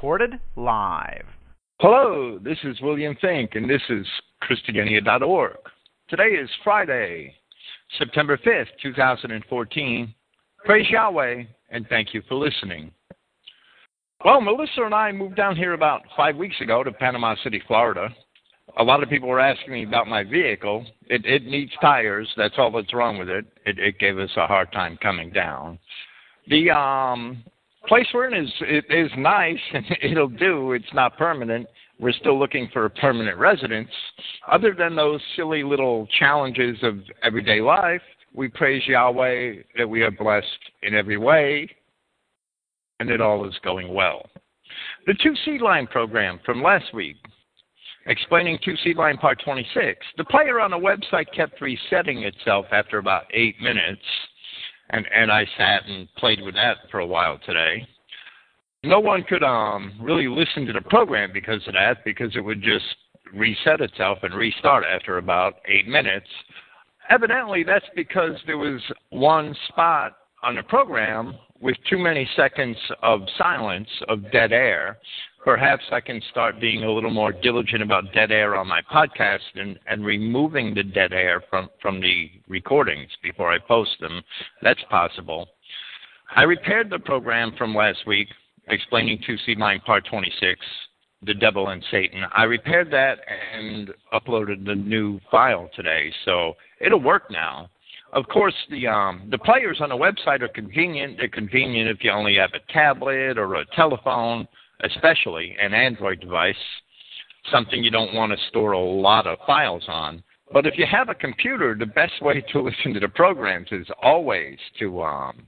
recorded live. Hello, this is William Finck, and this is Christogenea.org. Today is Friday, September 5th, 2014. Praise Yahweh, and thank you for listening. Well, Melissa and I moved down here about five weeks ago to Panama City, Florida. A lot of people were asking me about my vehicle. It, it needs tires. That's all that's wrong with it. it. It gave us a hard time coming down. The um, place we're in is it is nice and it'll do. It's not permanent. We're still looking for a permanent residence. Other than those silly little challenges of everyday life, we praise Yahweh that we are blessed in every way and it all is going well. The two seed line program from last week, explaining two seed line part 26. The player on the website kept resetting itself after about eight minutes, and, and I sat and played with that for a while today. No one could um, really listen to the program because of that, because it would just reset itself and restart after about eight minutes. Evidently, that's because there was one spot on the program with too many seconds of silence, of dead air, perhaps I can start being a little more diligent about dead air on my podcast and, and removing the dead air from, from the recordings before I post them. That's possible. I repaired the program from last week, explaining Two Seed Line Part 26, The Devil and Satan. I repaired that and uploaded the new file today, so it'll work now. Of course, the um, the players on the website are convenient. They're convenient if you only have a tablet or a telephone, especially an Android device, something you don't want to store a lot of files on. But if you have a computer, the best way to listen to the programs is always to um,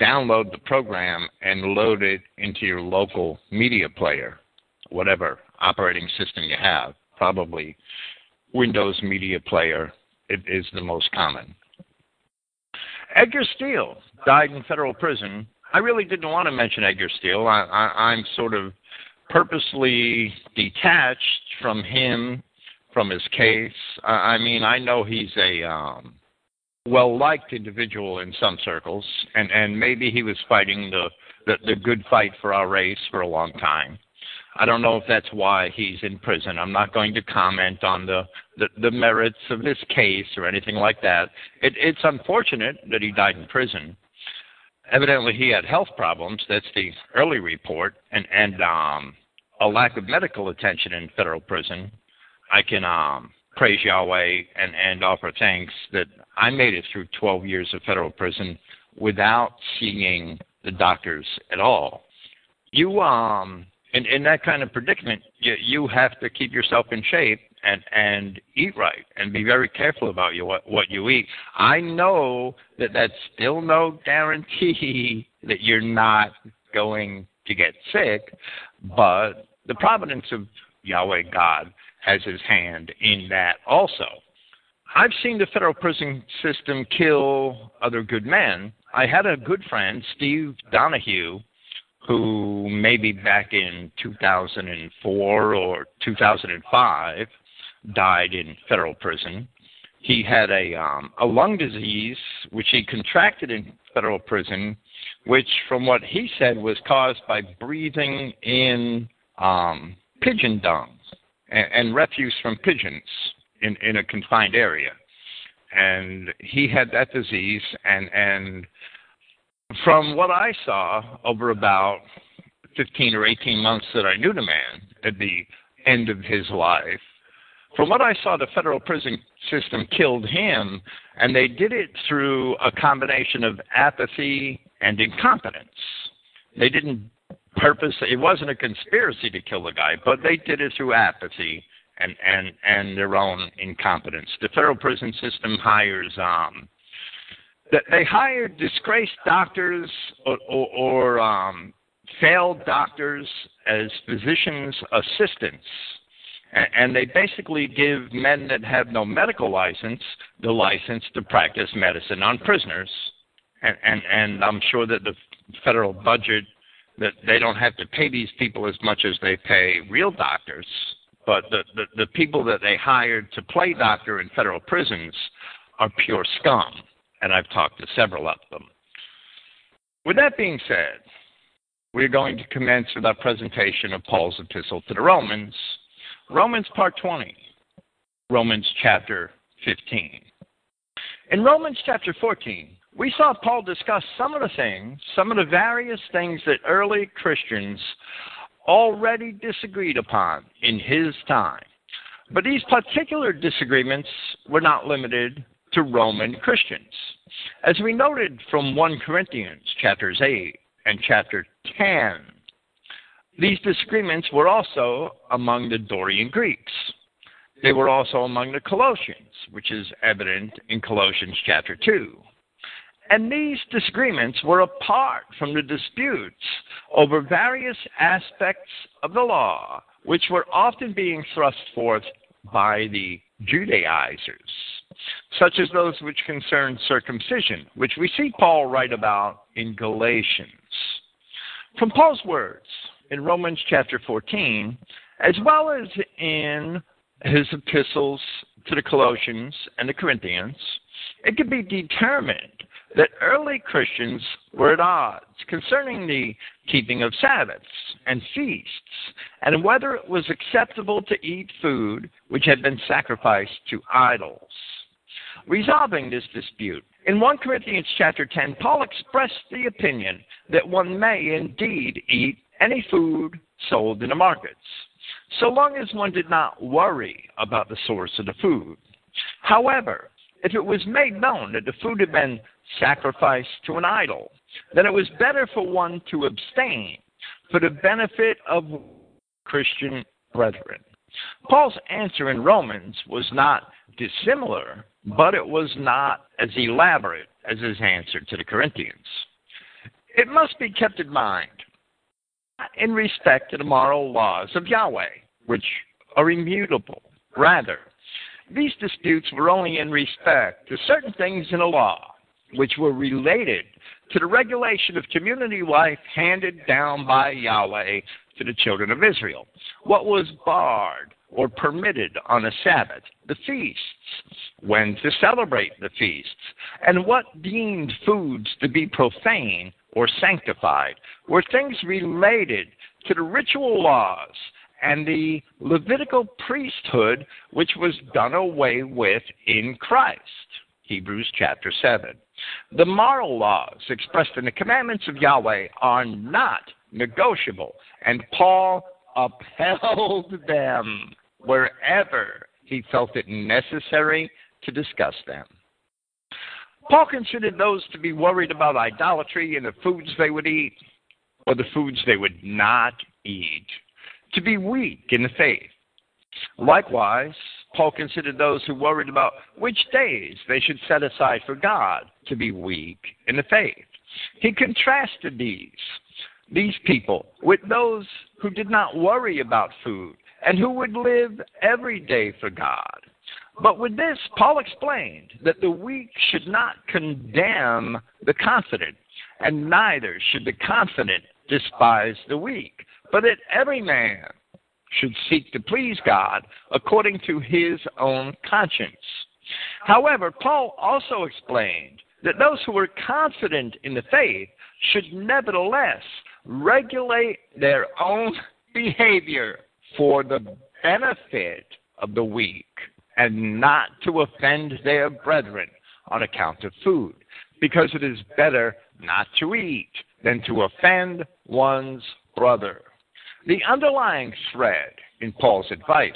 download the program and load it into your local media player, whatever operating system you have. Probably Windows Media Player it is the most common. Edgar Steele died in federal prison. I really didn't want to mention Edgar Steele. I, I, I'm sort of purposely detached from him, from his case. I, I mean, I know he's a um, well liked individual in some circles, and, and maybe he was fighting the, the, the good fight for our race for a long time. I don't know if that's why he's in prison. I'm not going to comment on the, the, the merits of this case or anything like that. It, it's unfortunate that he died in prison. Evidently, he had health problems. That's the early report, and and um, a lack of medical attention in federal prison. I can um, praise Yahweh and and offer thanks that I made it through 12 years of federal prison without seeing the doctors at all. You um in in that kind of predicament, you you have to keep yourself in shape and and eat right and be very careful about you what what you eat. I know that that's still no guarantee that you're not going to get sick, but the providence of Yahweh God has His hand in that also. I've seen the federal prison system kill other good men. I had a good friend, Steve Donahue, who maybe back in 2004 or 2005 died in federal prison. He had a um, a lung disease which he contracted in federal prison, which, from what he said, was caused by breathing in um, pigeon dung and, and refuse from pigeons in in a confined area. And he had that disease, and and from what I saw over about 15 or 18 months that I knew the man at the end of his life, from what I saw, the federal prison system killed him, and they did it through a combination of apathy and incompetence. They didn't purpose it wasn't a conspiracy to kill the guy, but they did it through apathy and and and their own incompetence. The federal prison system hires um they hired disgraced doctors or, or, or um, failed doctors as physicians' assistants. And, they basically give men that have no medical license the license to practice medicine on prisoners. And, and, and I'm sure that the federal budget that they don't have to pay these people as much as they pay real doctors, but the, the, the people that they hired to play doctor in federal prisons are pure scum and I've talked to several of them. With that being said, we're going to commence with our presentation of Paul's epistle to the Romans, Romans part 20, Romans chapter 15. In Romans chapter 14, we saw Paul discuss some of the things, some of the various things that early Christians already disagreed upon in his time. But these particular disagreements were not limited to Roman Christians. As we noted from 1 Corinthians chapters 8 and chapter 10, these disagreements were also among the Dorian Greeks. They were also among the Colossians, which is evident in Colossians chapter 2. And these disagreements were apart from the disputes over various aspects of the law, which were often being thrust forth by the Judaizers, such as those which concern circumcision, which we see Paul write about in Galatians. From Paul's words in Romans chapter 14, as well as in his epistles to the Colossians and the Corinthians, it can be determined that early Christians were at odds concerning the keeping of Sabbaths and feasts, and whether it was acceptable to eat food which had been sacrificed to idols. Resolving this dispute, in 1 Corinthians chapter 10, Paul expressed the opinion that one may indeed eat any food sold in the markets, so long as one did not worry about the source of the food. However, if it was made known that the food had been sacrificed to an idol, then it was better for one to abstain for the benefit of Christian brethren. Paul's answer in Romans was not dissimilar, but it was not as elaborate as his answer to the Corinthians. It must be kept in mind in respect to the moral laws of Yahweh, which are immutable. Rather, these disputes were only in respect to certain things in the law, which were related to the regulation of community life handed down by Yahweh to the children of Israel. What was barred or permitted on a Sabbath, the feasts, when to celebrate the feasts, and what deemed foods to be profane or sanctified were things related to the ritual laws and the Levitical priesthood, which was done away with in Christ. Hebrews chapter 7. The moral laws expressed in the commandments of Yahweh are not negotiable, and Paul upheld them wherever he felt it necessary to discuss them. Paul considered those to be worried about idolatry and the foods they would eat or the foods they would not eat to be weak in the faith. Likewise, Paul considered those who worried about which days they should set aside for God to be weak in the faith. He contrasted these, these people with those who did not worry about food and who would live every day for God. But with this, Paul explained that the weak should not condemn the confident, and neither should the confident despise the weak but that every man should seek to please God according to his own conscience. However, Paul also explained that those who were confident in the faith should nevertheless regulate their own behavior for the benefit of the weak and not to offend their brethren on account of food, because it is better not to eat than to offend one's brother. The underlying thread in Paul's advice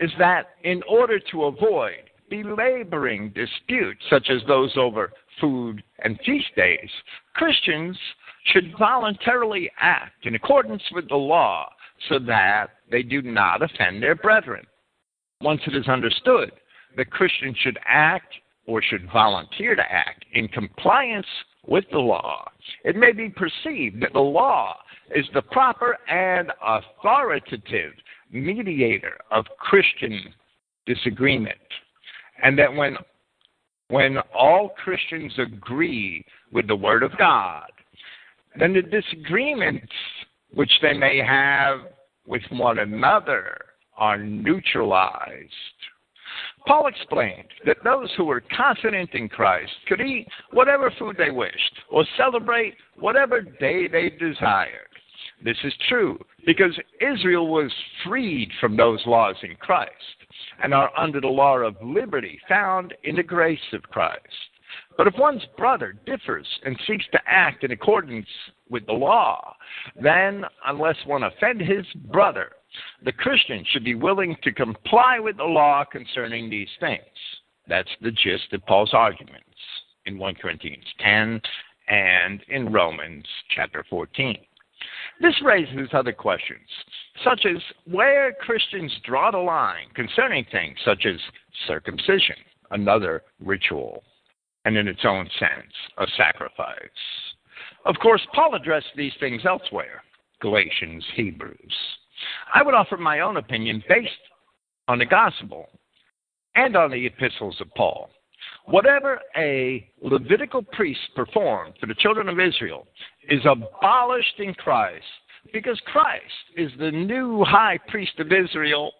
is that in order to avoid belaboring disputes such as those over food and feast days, Christians should voluntarily act in accordance with the law so that they do not offend their brethren. Once it is understood that Christians should act or should volunteer to act in compliance with the law, it may be perceived that the law is the proper and authoritative mediator of Christian disagreement. And that when when all Christians agree with the Word of God, then the disagreements which they may have with one another are neutralized. Paul explained that those who were confident in Christ could eat whatever food they wished or celebrate whatever day they desired. This is true because Israel was freed from those laws in Christ and are under the law of liberty found in the grace of Christ. But if one's brother differs and seeks to act in accordance with the law, then, unless one offend his brother, the Christian should be willing to comply with the law concerning these things. That's the gist of Paul's arguments in 1 Corinthians 10 and in Romans chapter 14. This raises other questions, such as where Christians draw the line concerning things such as circumcision, another ritual, and in its own sense, a sacrifice. Of course, Paul addressed these things elsewhere Galatians, Hebrews. I would offer my own opinion based on the gospel and on the epistles of Paul. Whatever a Levitical priest performed for the children of Israel is abolished in Christ because Christ is the new high priest of Israel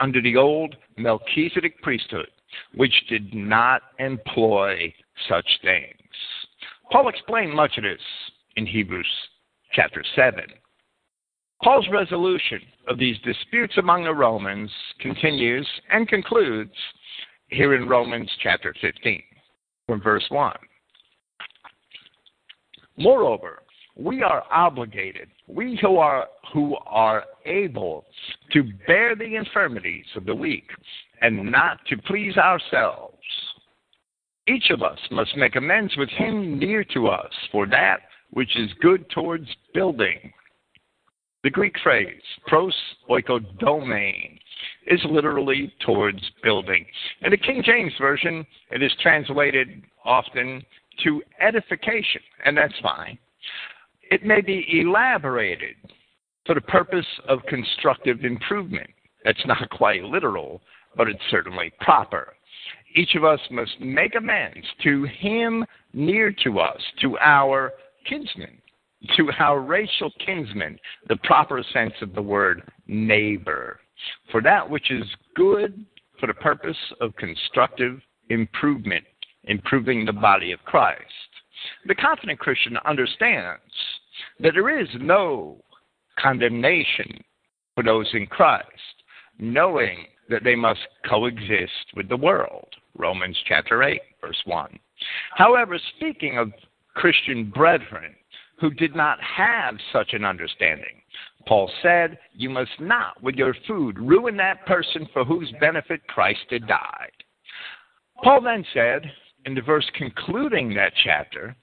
under the old Melchizedek priesthood, which did not employ such things. Paul explained much of this in Hebrews chapter 7. Paul's resolution of these disputes among the Romans continues and concludes here in Romans chapter 15, from verse 1. Moreover, we are obligated, we who are, who are able to bear the infirmities of the weak and not to please ourselves. Each of us must make amends with him near to us for that which is good towards building. The Greek phrase, pros oikodomene, is literally towards building. In the King James Version, it is translated often to edification, and that's fine. It may be elaborated for the purpose of constructive improvement. That's not quite literal, but it's certainly proper. Each of us must make amends to him near to us, to our kinsman, to our racial kinsmen the proper sense of the word neighbor for that which is good for the purpose of constructive improvement, improving the body of Christ. The confident Christian understands that there is no condemnation for those in Christ, knowing that they must coexist with the world. Romans chapter 8, verse 1. However, speaking of Christian brethren who did not have such an understanding, Paul said, You must not, with your food, ruin that person for whose benefit Christ had died. Paul then said, in the verse concluding that chapter,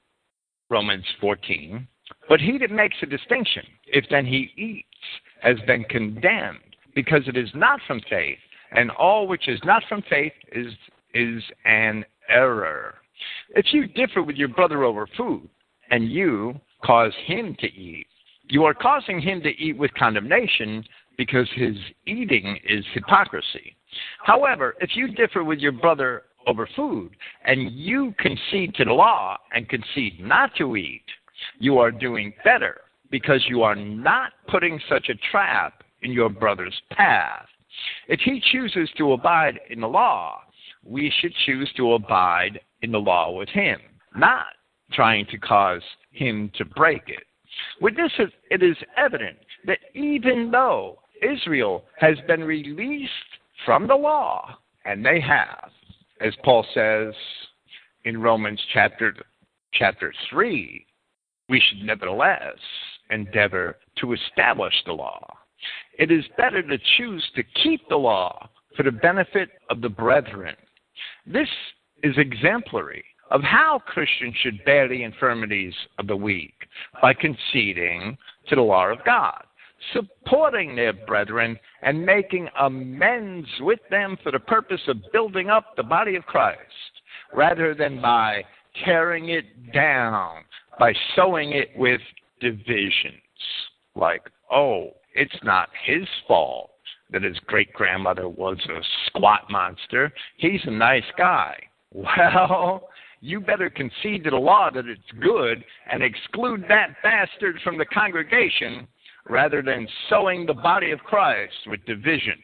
Romans 14, But he that makes a distinction, if then he eats, has been condemned, because it is not from faith, and all which is not from faith is, is an error. If you differ with your brother over food, and you cause him to eat, you are causing him to eat with condemnation because his eating is hypocrisy. However, if you differ with your brother over food and you concede to the law and concede not to eat, you are doing better because you are not putting such a trap in your brother's path. If he chooses to abide in the law, we should choose to abide in the law with him, not trying to cause him to break it. With this, it is evident that even though Israel has been released from the law, and they have, as Paul says in Romans chapter, chapter 3, we should nevertheless endeavor to establish the law. It is better to choose to keep the law for the benefit of the brethren. This is exemplary of how Christians should bear the infirmities of the weak by conceding to the law of God, supporting their brethren, and making amends with them for the purpose of building up the body of Christ, rather than by tearing it down, by sowing it with divisions. Like, oh, it's not his fault that his great grandmother was a squat monster. He's a nice guy. Well, you better concede to the law that it's good and exclude that bastard from the congregation rather than sowing the body of Christ with divisions.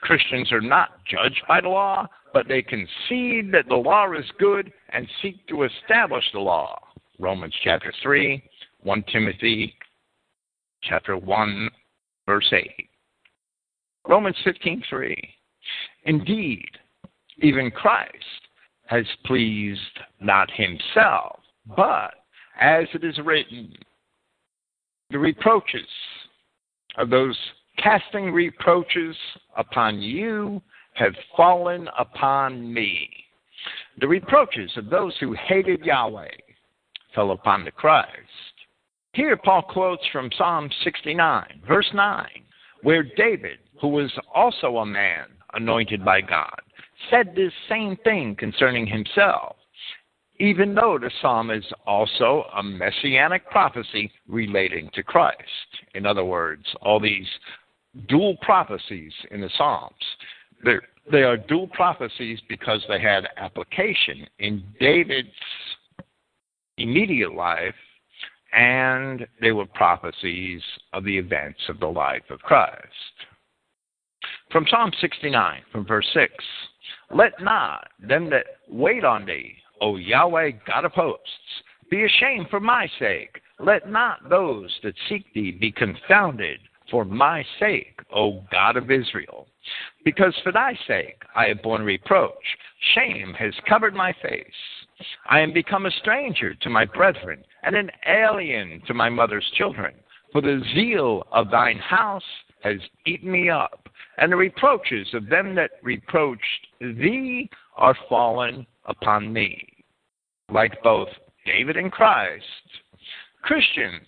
Christians are not judged by the law, but they concede that the law is good and seek to establish the law. Romans chapter 3, 1 Timothy chapter 1, verse 8. Romans 15:3. Indeed, even Christ has pleased not himself, but as it is written, the reproaches of those casting reproaches upon you have fallen upon me. The reproaches of those who hated Yahweh fell upon the Christ. Here, Paul quotes from Psalm 69, verse 9, where David, who was also a man anointed by God, said this same thing concerning himself, even though the psalm is also a messianic prophecy relating to Christ. In other words, all these dual prophecies in the Psalms. They're, they are dual prophecies because they had application in David's immediate life, and they were prophecies of the events of the life of Christ. From Psalm 69, from verse 6 Let not them that wait on thee, O Yahweh God of hosts, be ashamed for my sake. Let not those that seek thee be confounded for my sake, O God of Israel. Because for thy sake I have borne reproach. Shame has covered my face. I am become a stranger to my brethren, and an alien to my mother's children. For the zeal of thine house has eaten me up, and the reproaches of them that reproached thee are fallen upon me. Like both David and Christ, Christians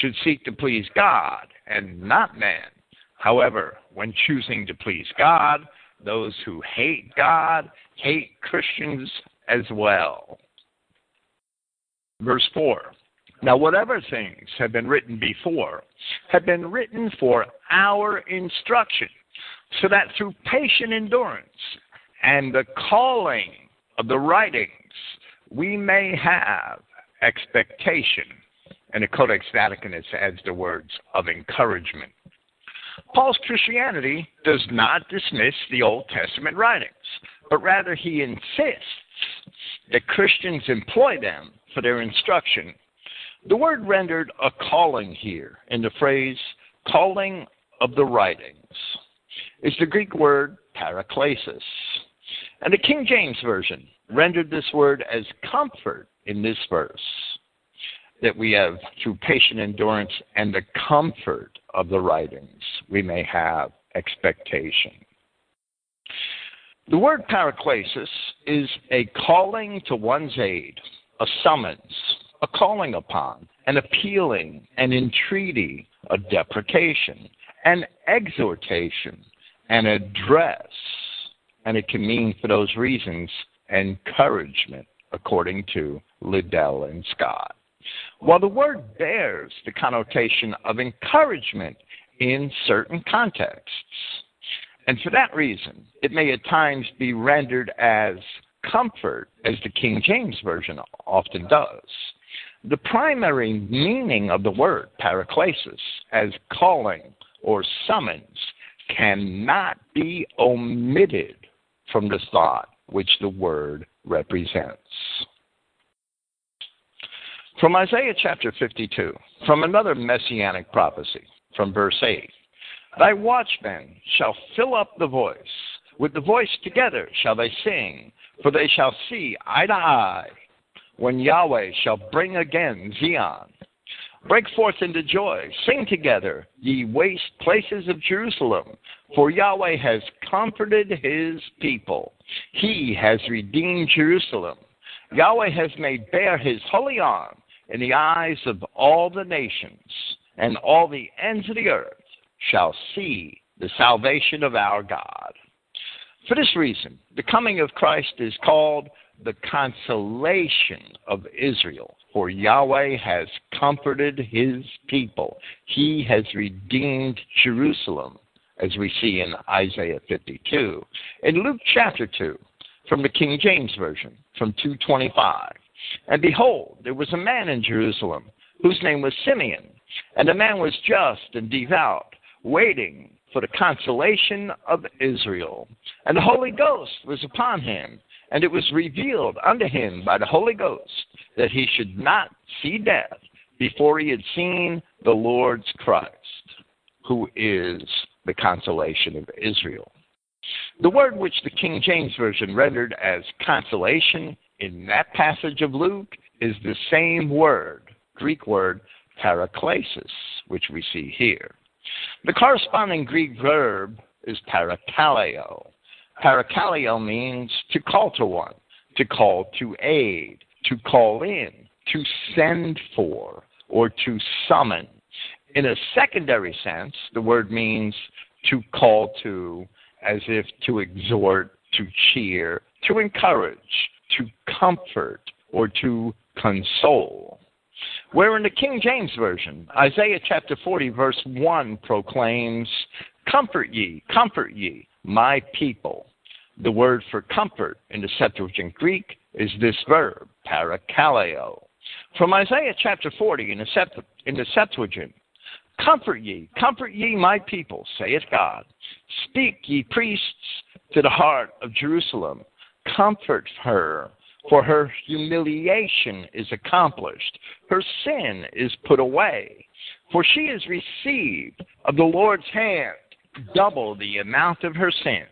should seek to please God and not man. However, when choosing to please God, those who hate God hate Christians as well. Verse 4 Now, whatever things have been written before have been written for our instruction, so that through patient endurance and the calling of the writings we may have expectation and the Codex Vaticanus adds the words of encouragement. Paul's Christianity does not dismiss the Old Testament writings, but rather he insists that Christians employ them for their instruction. The word rendered a calling here in the phrase calling of the writings is the Greek word paraklesis. And the King James Version rendered this word as comfort in this verse that we have through patient endurance and the comfort of the writings, we may have expectation. The word paraklesis is a calling to one's aid, a summons, a calling upon, an appealing, an entreaty, a deprecation, an exhortation, an address, and it can mean for those reasons encouragement, according to Liddell and Scott. While the word bears the connotation of encouragement in certain contexts, and for that reason, it may at times be rendered as comfort, as the King James Version often does. The primary meaning of the word paraklesis as calling or summons cannot be omitted from the thought which the word represents. From Isaiah chapter 52, from another messianic prophecy, from verse 8 Thy watchmen shall fill up the voice. With the voice together shall they sing, for they shall see eye to eye when Yahweh shall bring again Zion. Break forth into joy, sing together, ye waste places of Jerusalem, for Yahweh has comforted his people. He has redeemed Jerusalem. Yahweh has made bare his holy arm in the eyes of all the nations, and all the ends of the earth shall see the salvation of our God. For this reason, the coming of Christ is called the consolation of Israel, for Yahweh has comforted his people. He has redeemed Jerusalem, as we see in Isaiah 52. In Luke chapter 2, from the King James Version, from 225, and behold, there was a man in Jerusalem whose name was Simeon, and the man was just and devout, waiting for the consolation of Israel. And the Holy Ghost was upon him, and it was revealed unto him by the Holy Ghost that he should not see death before he had seen the Lord's Christ, who is the consolation of Israel. The word which the King James Version rendered as consolation in that passage of Luke is the same word, Greek word paraklesis, which we see here. The corresponding Greek verb is parakaleo. Parakaleo means to call to one, to call to aid, to call in, to send for, or to summon. In a secondary sense, the word means to call to, as if to exhort, to cheer, to encourage, to comfort, or to console. Where in the King James Version, Isaiah chapter 40, verse 1 proclaims, Comfort ye, comfort ye, my people. The word for comfort in the Septuagint Greek is this verb, parakaleo. From Isaiah chapter 40 in the, in the Septuagint, Comfort ye, comfort ye my people, saith God. Speak, ye priests, to the heart of Jerusalem. Comfort her, for her humiliation is accomplished. Her sin is put away. For she has received of the Lord's hand double the amount of her sins.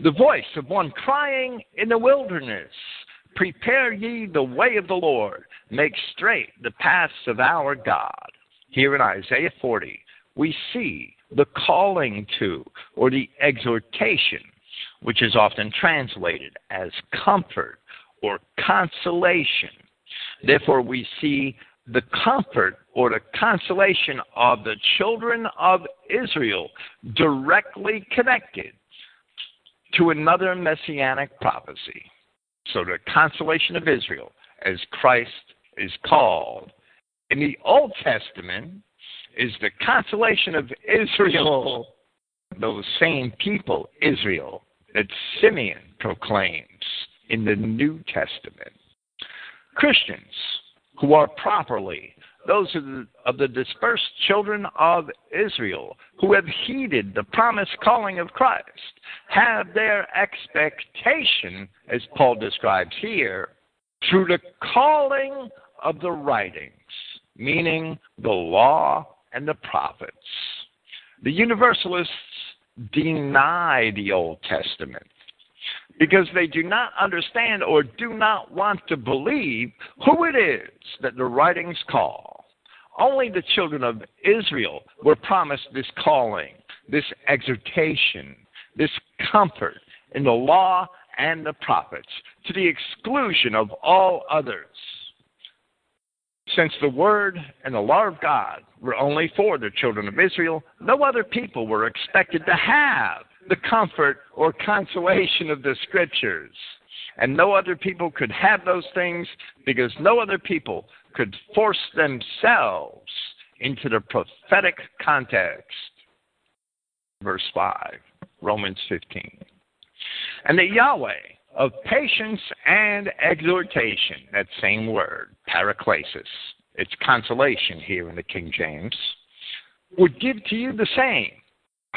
The voice of one crying in the wilderness, Prepare ye the way of the Lord, make straight the paths of our God. Here in Isaiah 40, we see the calling to, or the exhortation, which is often translated as comfort or consolation. Therefore, we see the comfort or the consolation of the children of Israel directly connected to another messianic prophecy. So, the consolation of Israel, as Christ is called in the Old Testament, is the consolation of Israel, those same people, Israel, that Simeon proclaims in the New Testament. Christians who are properly those of the, dispersed children of Israel who have heeded the promised calling of Christ have their expectation, as Paul describes here, through the calling of the writings, meaning the law and the prophets. The Universalists deny the Old Testament because they do not understand or do not want to believe who it is that the writings call. Only the children of Israel were promised this calling, this exhortation, this comfort in the law and the prophets, to the exclusion of all others. Since the Word and the law of God were only for the children of Israel, no other people were expected to have the comfort or consolation of the Scriptures. And no other people could have those things because no other people could force themselves into the prophetic context. Verse 5, Romans 15. And that Yahweh of patience and exhortation, that same word, paraklesis, it's consolation here in the King James, would give to you the same,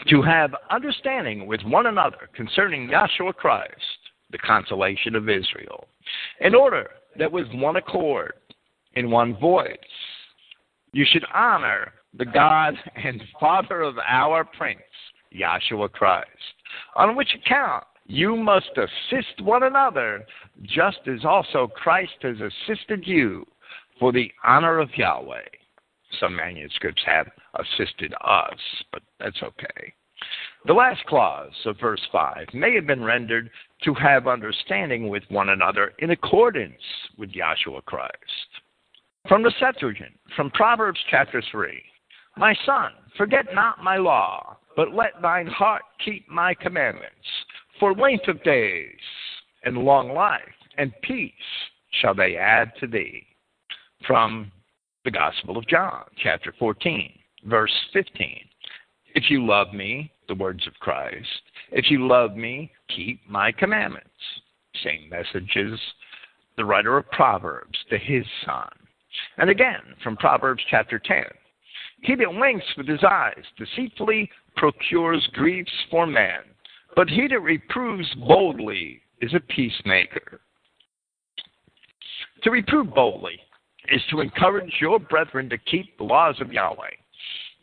to have understanding with one another concerning Yahshua Christ, the consolation of Israel, in order that with one accord, in one voice, you should honor the God and Father of our Prince, Yahshua Christ, on which account you must assist one another, just as also Christ has assisted you for the honor of Yahweh. Some manuscripts have assisted us, but that's okay. The last clause of verse 5 may have been rendered to have understanding with one another in accordance with Yahshua Christ. From the Septuagint, from Proverbs chapter 3 My son, forget not my law, but let thine heart keep my commandments for length of days and long life and peace shall they add to thee. From the Gospel of John, chapter 14, verse 15. If you love me, the words of Christ, if you love me, keep my commandments. Same message as the writer of Proverbs to his son. And again, from Proverbs chapter 10. He that winks with his eyes deceitfully procures griefs for man, but he that reproves boldly is a peacemaker. To reprove boldly is to encourage your brethren to keep the laws of Yahweh.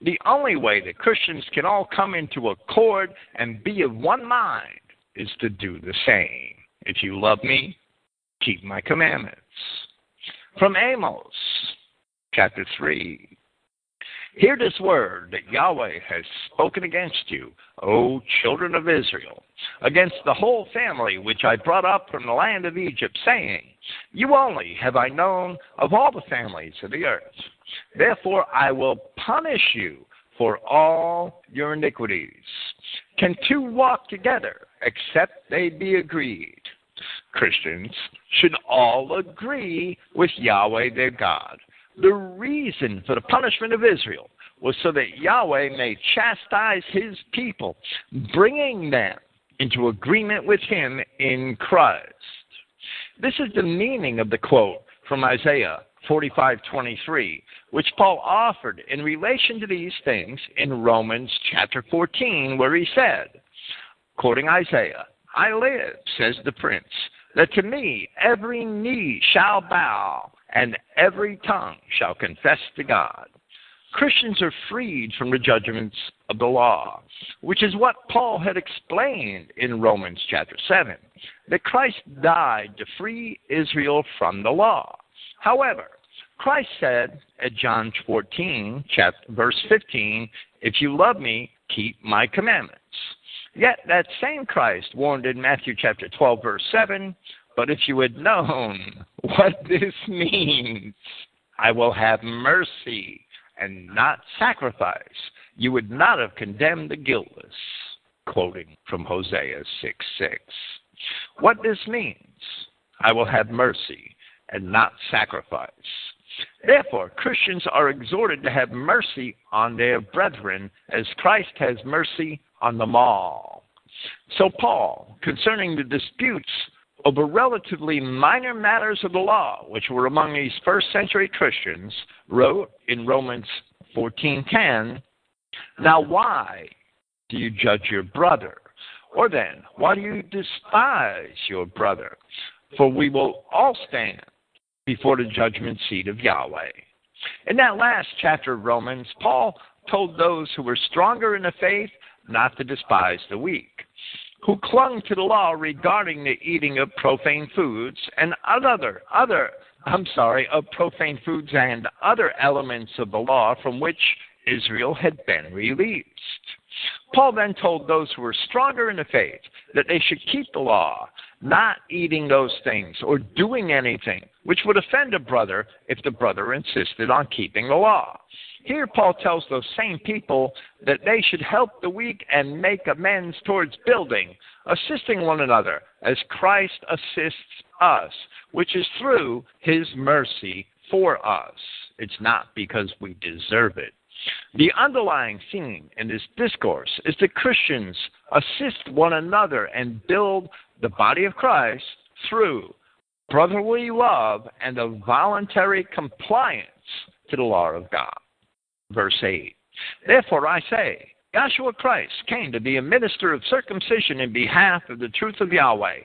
The only way that Christians can all come into accord and be of one mind is to do the same. If you love me, keep my commandments. From Amos, chapter 3. Hear this word that Yahweh has spoken against you, O children of Israel, against the whole family which I brought up from the land of Egypt, saying, You only have I known of all the families of the earth. Therefore I will punish you for all your iniquities. Can two walk together except they be agreed? Christians should all agree with Yahweh their God the reason for the punishment of Israel was so that Yahweh may chastise his people, bringing them into agreement with him in Christ. This is the meaning of the quote from Isaiah 45:23, which Paul offered in relation to these things in Romans chapter 14, where he said, quoting Isaiah, I live, says the prince, that to me every knee shall bow and every tongue shall confess to God. Christians are freed from the judgments of the law, which is what Paul had explained in Romans chapter 7, that Christ died to free Israel from the law. However, Christ said at John 14, chapter, verse 15, If you love me, keep my commandments. Yet that same Christ warned in Matthew chapter 12, verse 7, but if you had known what this means, I will have mercy and not sacrifice, you would not have condemned the guiltless. Quoting from Hosea 6 6. What this means, I will have mercy and not sacrifice. Therefore, Christians are exhorted to have mercy on their brethren as Christ has mercy on the mall. So, Paul, concerning the disputes over relatively minor matters of the law, which were among these first century Christians, wrote in Romans 14:10, "Now why do you judge your brother? Or then, why do you despise your brother? For we will all stand before the judgment seat of Yahweh." In that last chapter of Romans, Paul told those who were stronger in the faith not to despise the weak who clung to the law regarding the eating of profane foods and other other I'm sorry, of profane foods and other elements of the law from which Israel had been released. Paul then told those who were stronger in the faith that they should keep the law, not eating those things or doing anything which would offend a brother if the brother insisted on keeping the law. Here, Paul tells those same people that they should help the weak and make amends towards building, assisting one another as Christ assists us, which is through his mercy for us. It's not because we deserve it. The underlying theme in this discourse is that Christians assist one another and build the body of Christ through brotherly love and a voluntary compliance to the law of God. Verse 8 Therefore I say, Yahshua Christ came to be a minister of circumcision in behalf of the truth of Yahweh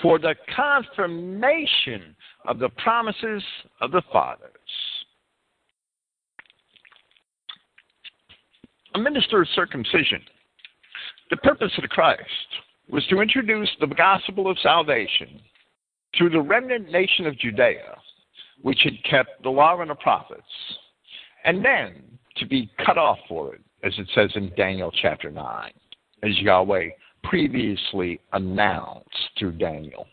for the confirmation of the promises of the fathers. A minister of circumcision. The purpose of the Christ was to introduce the gospel of salvation to the remnant nation of Judea, which had kept the law and the prophets, and then to be cut off for it, as it says in Daniel chapter 9, as Yahweh previously announced through Daniel.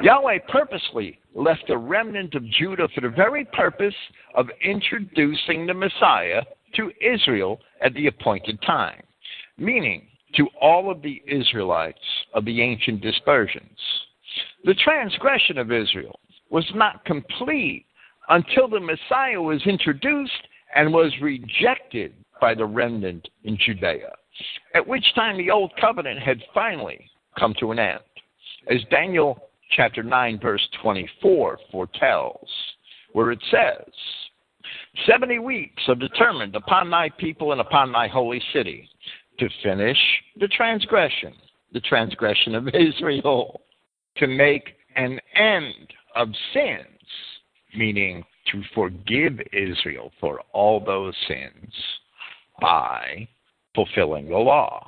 Yahweh purposely left a remnant of Judah for the very purpose of introducing the Messiah to Israel at the appointed time, meaning to all of the Israelites of the ancient dispersions. The transgression of Israel was not complete until the Messiah was introduced and was rejected by the remnant in Judea, at which time the old covenant had finally come to an end. As Daniel chapter 9, verse 24 foretells, where it says, Seventy weeks are determined upon thy people and upon thy holy city. to finish the transgression, the transgression of Israel, to make an end of sins, meaning to forgive Israel for all those sins by fulfilling the law,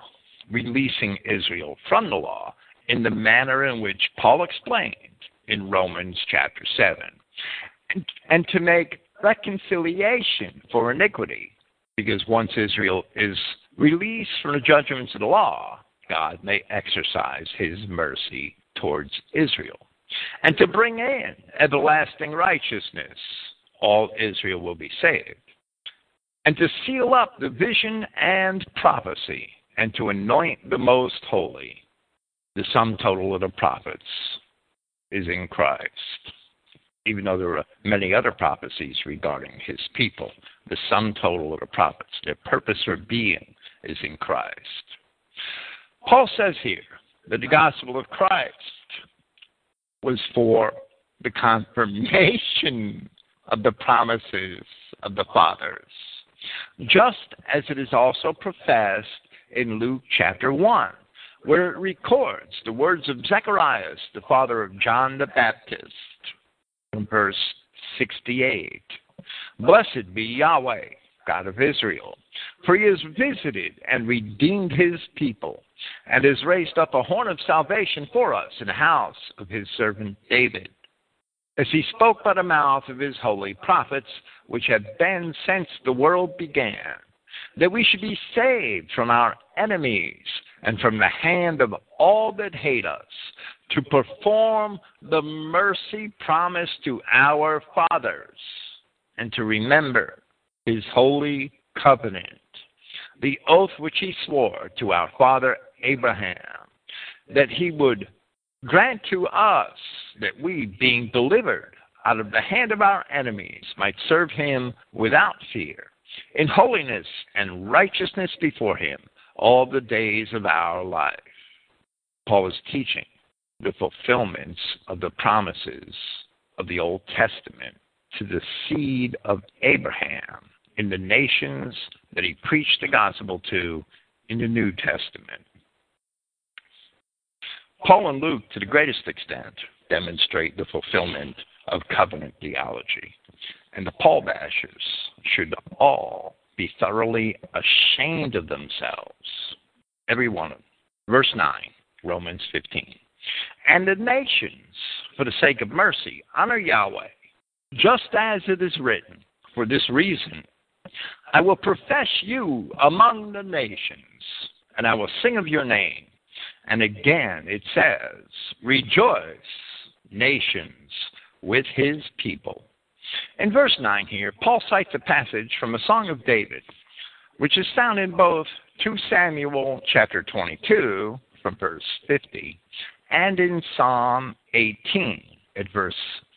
releasing Israel from the law in the manner in which Paul explained in Romans chapter 7, and, and to make reconciliation for iniquity, because once Israel is released from the judgments of the law, God may exercise his mercy towards Israel. And to bring in everlasting righteousness, all Israel will be saved. And to seal up the vision and prophecy, and to anoint the most holy. The sum total of the prophets is in Christ. Even though there are many other prophecies regarding his people, the sum total of the prophets, their purpose for being, is in Christ. Paul says here that the gospel of Christ was for the confirmation of the promises of the fathers, just as it is also professed in Luke chapter 1, where it records the words of Zacharias, the father of John the Baptist, from verse 68. Blessed be Yahweh, God of Israel, for he has visited and redeemed his people, and has raised up a horn of salvation for us in the house of his servant David, as he spoke by the mouth of his holy prophets, which have been since the world began, that we should be saved from our enemies and from the hand of all that hate us, to perform the mercy promised to our fathers, and to remember his holy covenant, the oath which he swore to our father Abraham, that he would grant to us that we, being delivered out of the hand of our enemies, might serve him without fear, in holiness and righteousness before him all the days of our life. Paul is teaching the fulfillments of the promises of the Old Testament to the seed of Abraham in the nations that he preached the gospel to in the New Testament. Paul and Luke, to the greatest extent, demonstrate the fulfillment of covenant theology. And the Paul bashers should all be thoroughly ashamed of themselves. Every one of them. Verse 9, Romans 15. And the nations, for the sake of mercy, honor Yahweh, just as it is written. For this reason, I will profess you among the nations, and I will sing of your name. And again it says, Rejoice, nations, with his people. In verse 9 here, Paul cites a passage from a Song of David, which is found in both 2 Samuel chapter 22 from verse 50 and in Psalm 18 at verse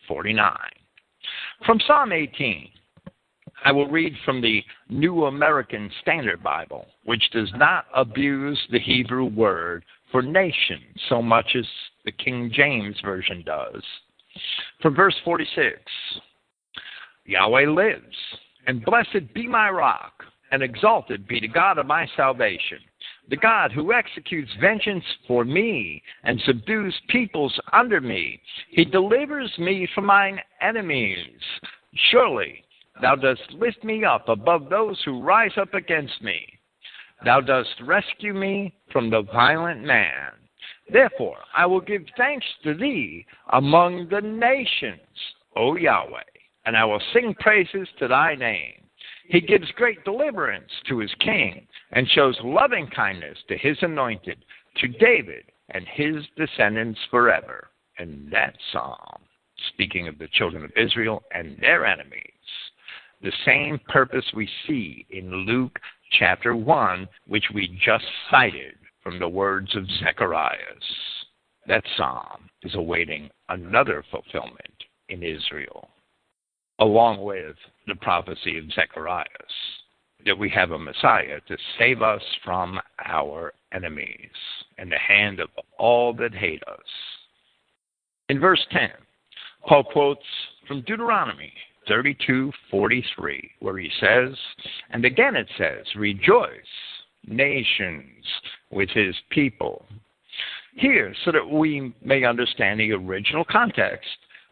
49. From Psalm 18, I will read from the New American Standard Bible, which does not abuse the Hebrew word for nation so much as the King James Version does. From verse 46 Yahweh lives, and blessed be my rock, and exalted be the God of my salvation, the God who executes vengeance for me and subdues peoples under me. He delivers me from mine enemies. Surely thou dost lift me up above those who rise up against me. Thou dost rescue me from the violent man. Therefore I will give thanks to thee among the nations, O Yahweh and I will sing praises to thy name. He gives great deliverance to his king, and shows loving kindness to his anointed, to David and his descendants forever. And that psalm, speaking of the children of Israel and their enemies, the same purpose we see in Luke chapter 1, which we just cited from the words of Zacharias. That psalm is awaiting another fulfillment in Israel along with the prophecy of Zechariah, that we have a Messiah to save us from our enemies and the hand of all that hate us. In verse 10, Paul quotes from Deuteronomy 32:43, where he says, and again it says, "Rejoice, nations with his people. Here, so that we may understand the original context,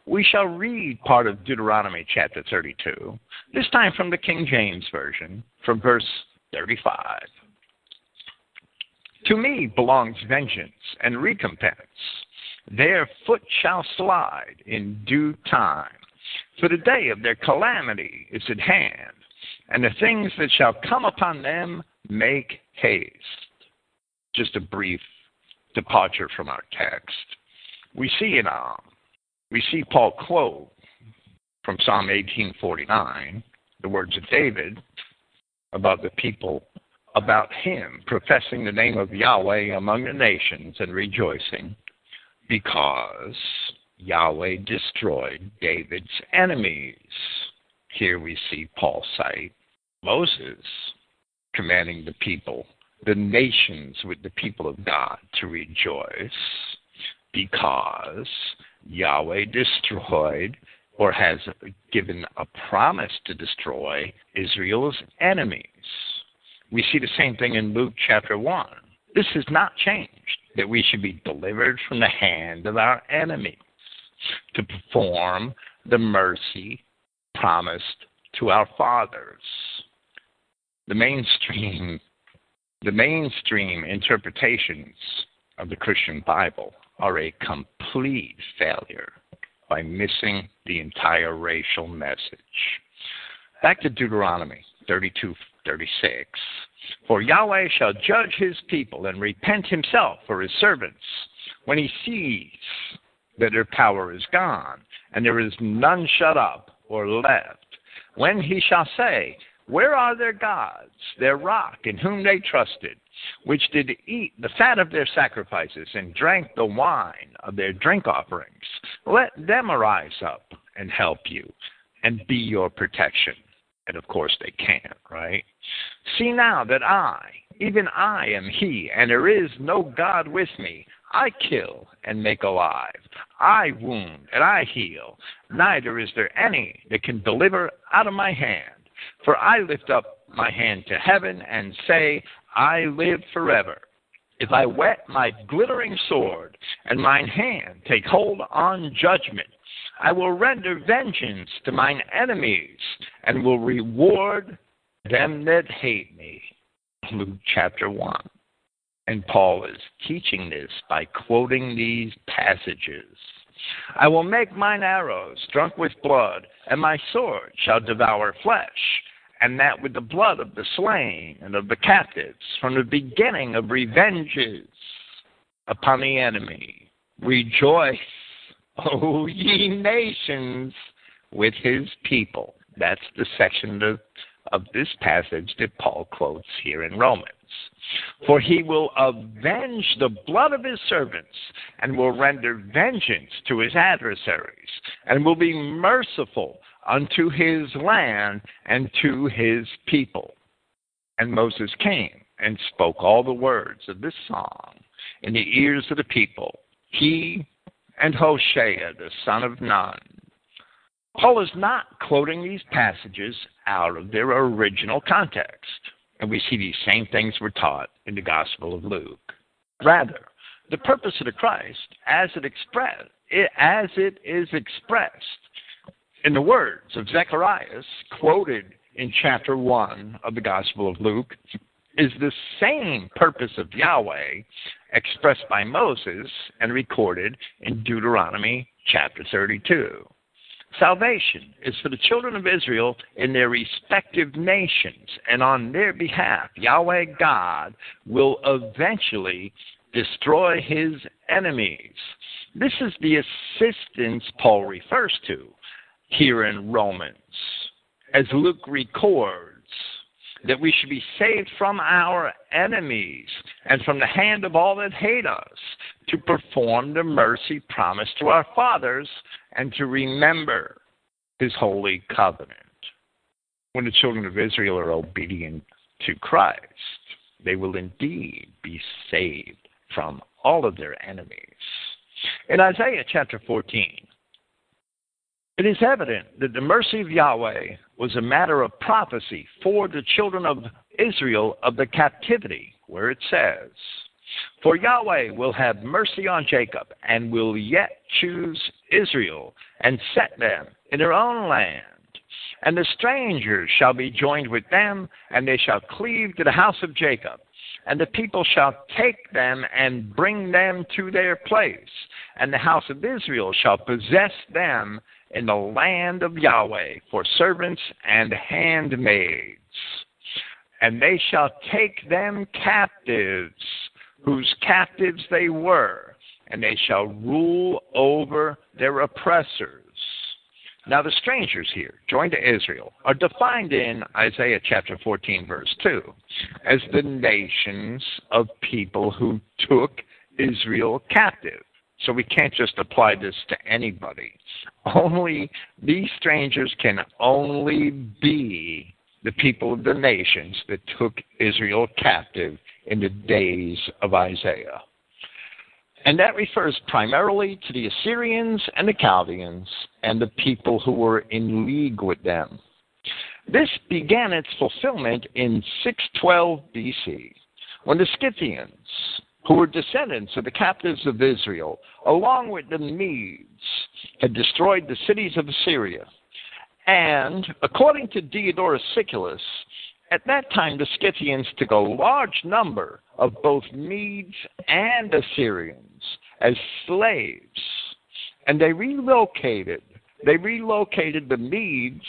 we shall read part of Deuteronomy chapter 32, this time from the King James Version, from verse 35. To me belongs vengeance and recompense. Their foot shall slide in due time. For the day of their calamity is at hand, and the things that shall come upon them make haste. Just a brief departure from our text. We see in um, we see Paul quote from Psalm 18:49 the words of David about the people about him professing the name of Yahweh among the nations and rejoicing because Yahweh destroyed David's enemies. Here we see Paul cite Moses commanding the people, the nations with the people of God to rejoice because Yahweh destroyed or has given a promise to destroy Israel's enemies. We see the same thing in Luke chapter 1. This has not changed, that we should be delivered from the hand of our enemies to perform the mercy promised to our fathers. The mainstream the mainstream interpretations of the Christian Bible are a complete failure by missing the entire racial message. Back to Deuteronomy 32 36. For Yahweh shall judge his people and repent himself for his servants when he sees that their power is gone, and there is none shut up or left. When he shall say, Where are their gods, their rock, in whom they trusted, which did eat the fat of their sacrifices and drank the wine of their drink offerings? Let them arise up and help you and be your protection. And of course they can't, right? See now that I, even I am He, and there is no God with me. I kill and make alive. I wound and I heal. Neither is there any that can deliver out of my hand. For I lift up my hand to heaven and say, I live forever. If I whet my glittering sword and mine hand take hold on judgment, I will render vengeance to mine enemies and will reward them that hate me. Luke chapter 1. And Paul is teaching this by quoting these passages. I will make mine arrows drunk with blood, and my sword shall devour flesh, and that with the blood of the slain and of the captives, from the beginning of revenges upon the enemy. Rejoice, O ye nations, with his people. That's the section of, of this passage that Paul quotes here in Romans. For he will avenge the blood of his servants, and will render vengeance to his adversaries, and will be merciful unto his land and to his people. And Moses came and spoke all the words of this song in the ears of the people, he and Hoshea, the son of Nun. Paul is not quoting these passages out of their original context. And we see these same things were taught in the Gospel of Luke. Rather, the purpose of the Christ, as it expressed, as it is expressed in the words of Zacharias, quoted in chapter one of the Gospel of Luke, is the same purpose of Yahweh expressed by Moses and recorded in Deuteronomy chapter 32. Salvation is for the children of Israel in their respective nations, and on their behalf, Yahweh God will eventually destroy his enemies. This is the assistance Paul refers to here in Romans, as Luke records that we should be saved from our enemies and from the hand of all that hate us, to perform the mercy promised to our fathers, and to remember his holy covenant. When the children of Israel are obedient to Christ, they will indeed be saved from all of their enemies. In Isaiah chapter 14, it is evident that the mercy of Yahweh was a matter of prophecy for the children of Israel of the captivity, where it says, For Yahweh will have mercy on Jacob, and will yet choose Israel, and set them in their own land. And the strangers shall be joined with them, and they shall cleave to the house of Jacob. And the people shall take them and bring them to their place. And the house of Israel shall possess them in the land of Yahweh for servants and handmaids. And they shall take them captives, whose captives they were, and they shall rule over their oppressors. Now, the strangers here, joined to Israel, are defined in Isaiah chapter 14, verse 2, as the nations of people who took Israel captive. So we can't just apply this to anybody. Only these strangers can only be the people of the nations that took Israel captive in the days of Isaiah. And that refers primarily to the Assyrians and the Chaldeans and the people who were in league with them. This began its fulfillment in 612 BC when the Scythians, who were descendants of the captives of Israel, along with the Medes, had destroyed the cities of Assyria. And, according to Diodorus Siculus, at that time the Scythians took a large number of both Medes and Assyrians as slaves, and they relocated. They relocated the Medes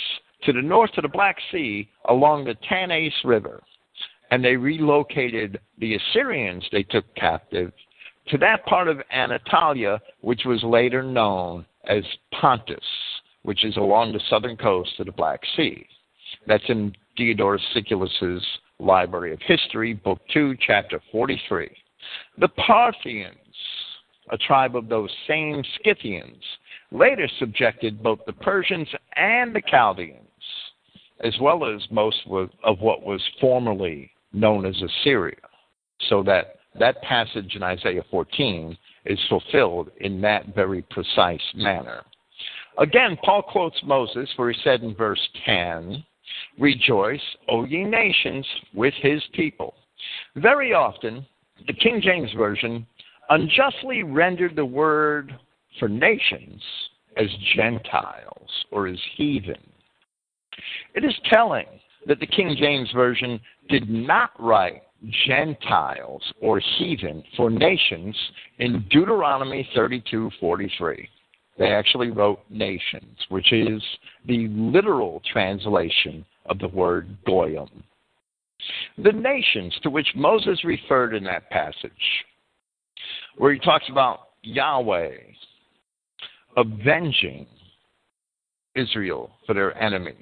to the north of the Black Sea along the Tanais River and they relocated the Assyrians they took captive to that part of Anatolia, which was later known as Pontus, which is along the southern coast of the Black Sea. That's in Diodorus Siculus's Library of History, Book 2, Chapter 43. The Parthians, a tribe of those same Scythians, later subjected both the Persians and the Chaldeans, as well as most of what was formerly known as Assyria. So that that passage in Isaiah 14 is fulfilled in that very precise manner. Again, Paul quotes Moses where he said in verse 10, Rejoice, O ye nations, with his people. Very often, the King James Version unjustly rendered the word for nations as Gentiles or as heathen. It is telling that the King James Version did not write Gentiles or heathen for nations in Deuteronomy 32:43. They actually wrote nations, which is the literal translation of the word goyim. The nations to which Moses referred in that passage, where he talks about Yahweh avenging Israel for their enemies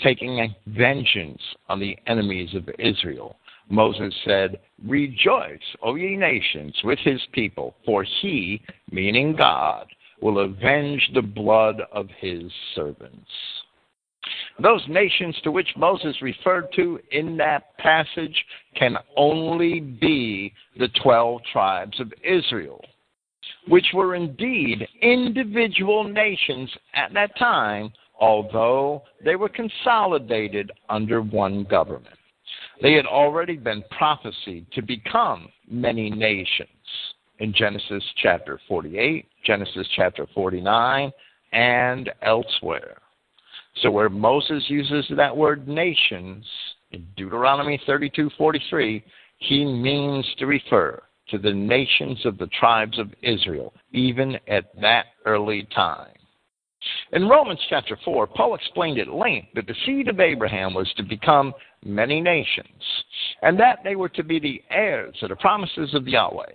taking vengeance on the enemies of Israel. Moses said, Rejoice, O ye nations, with his people, for he, meaning God, will avenge the blood of his servants. Those nations to which Moses referred to in that passage can only be the 12 tribes of Israel, which were indeed individual nations at that time although they were consolidated under one government. They had already been prophesied to become many nations in Genesis chapter 48, Genesis chapter 49, and elsewhere. So where Moses uses that word nations in Deuteronomy 32:43, he means to refer to the nations of the tribes of Israel even at that early time. In Romans chapter 4, Paul explained at length that the seed of Abraham was to become many nations, and that they were to be the heirs of the promises of Yahweh.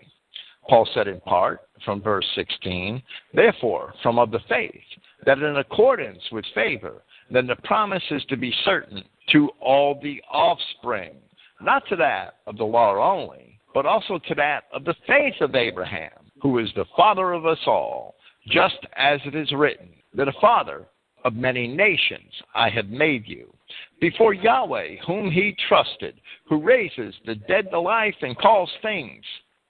Paul said in part, from verse 16, Therefore, from of the faith, that in accordance with favor, then the promise is to be certain to all the offspring, not to that of the law only, but also to that of the faith of Abraham, who is the father of us all, just as it is written that a father of many nations I have made you. Before Yahweh, whom he trusted, who raises the dead to life and calls things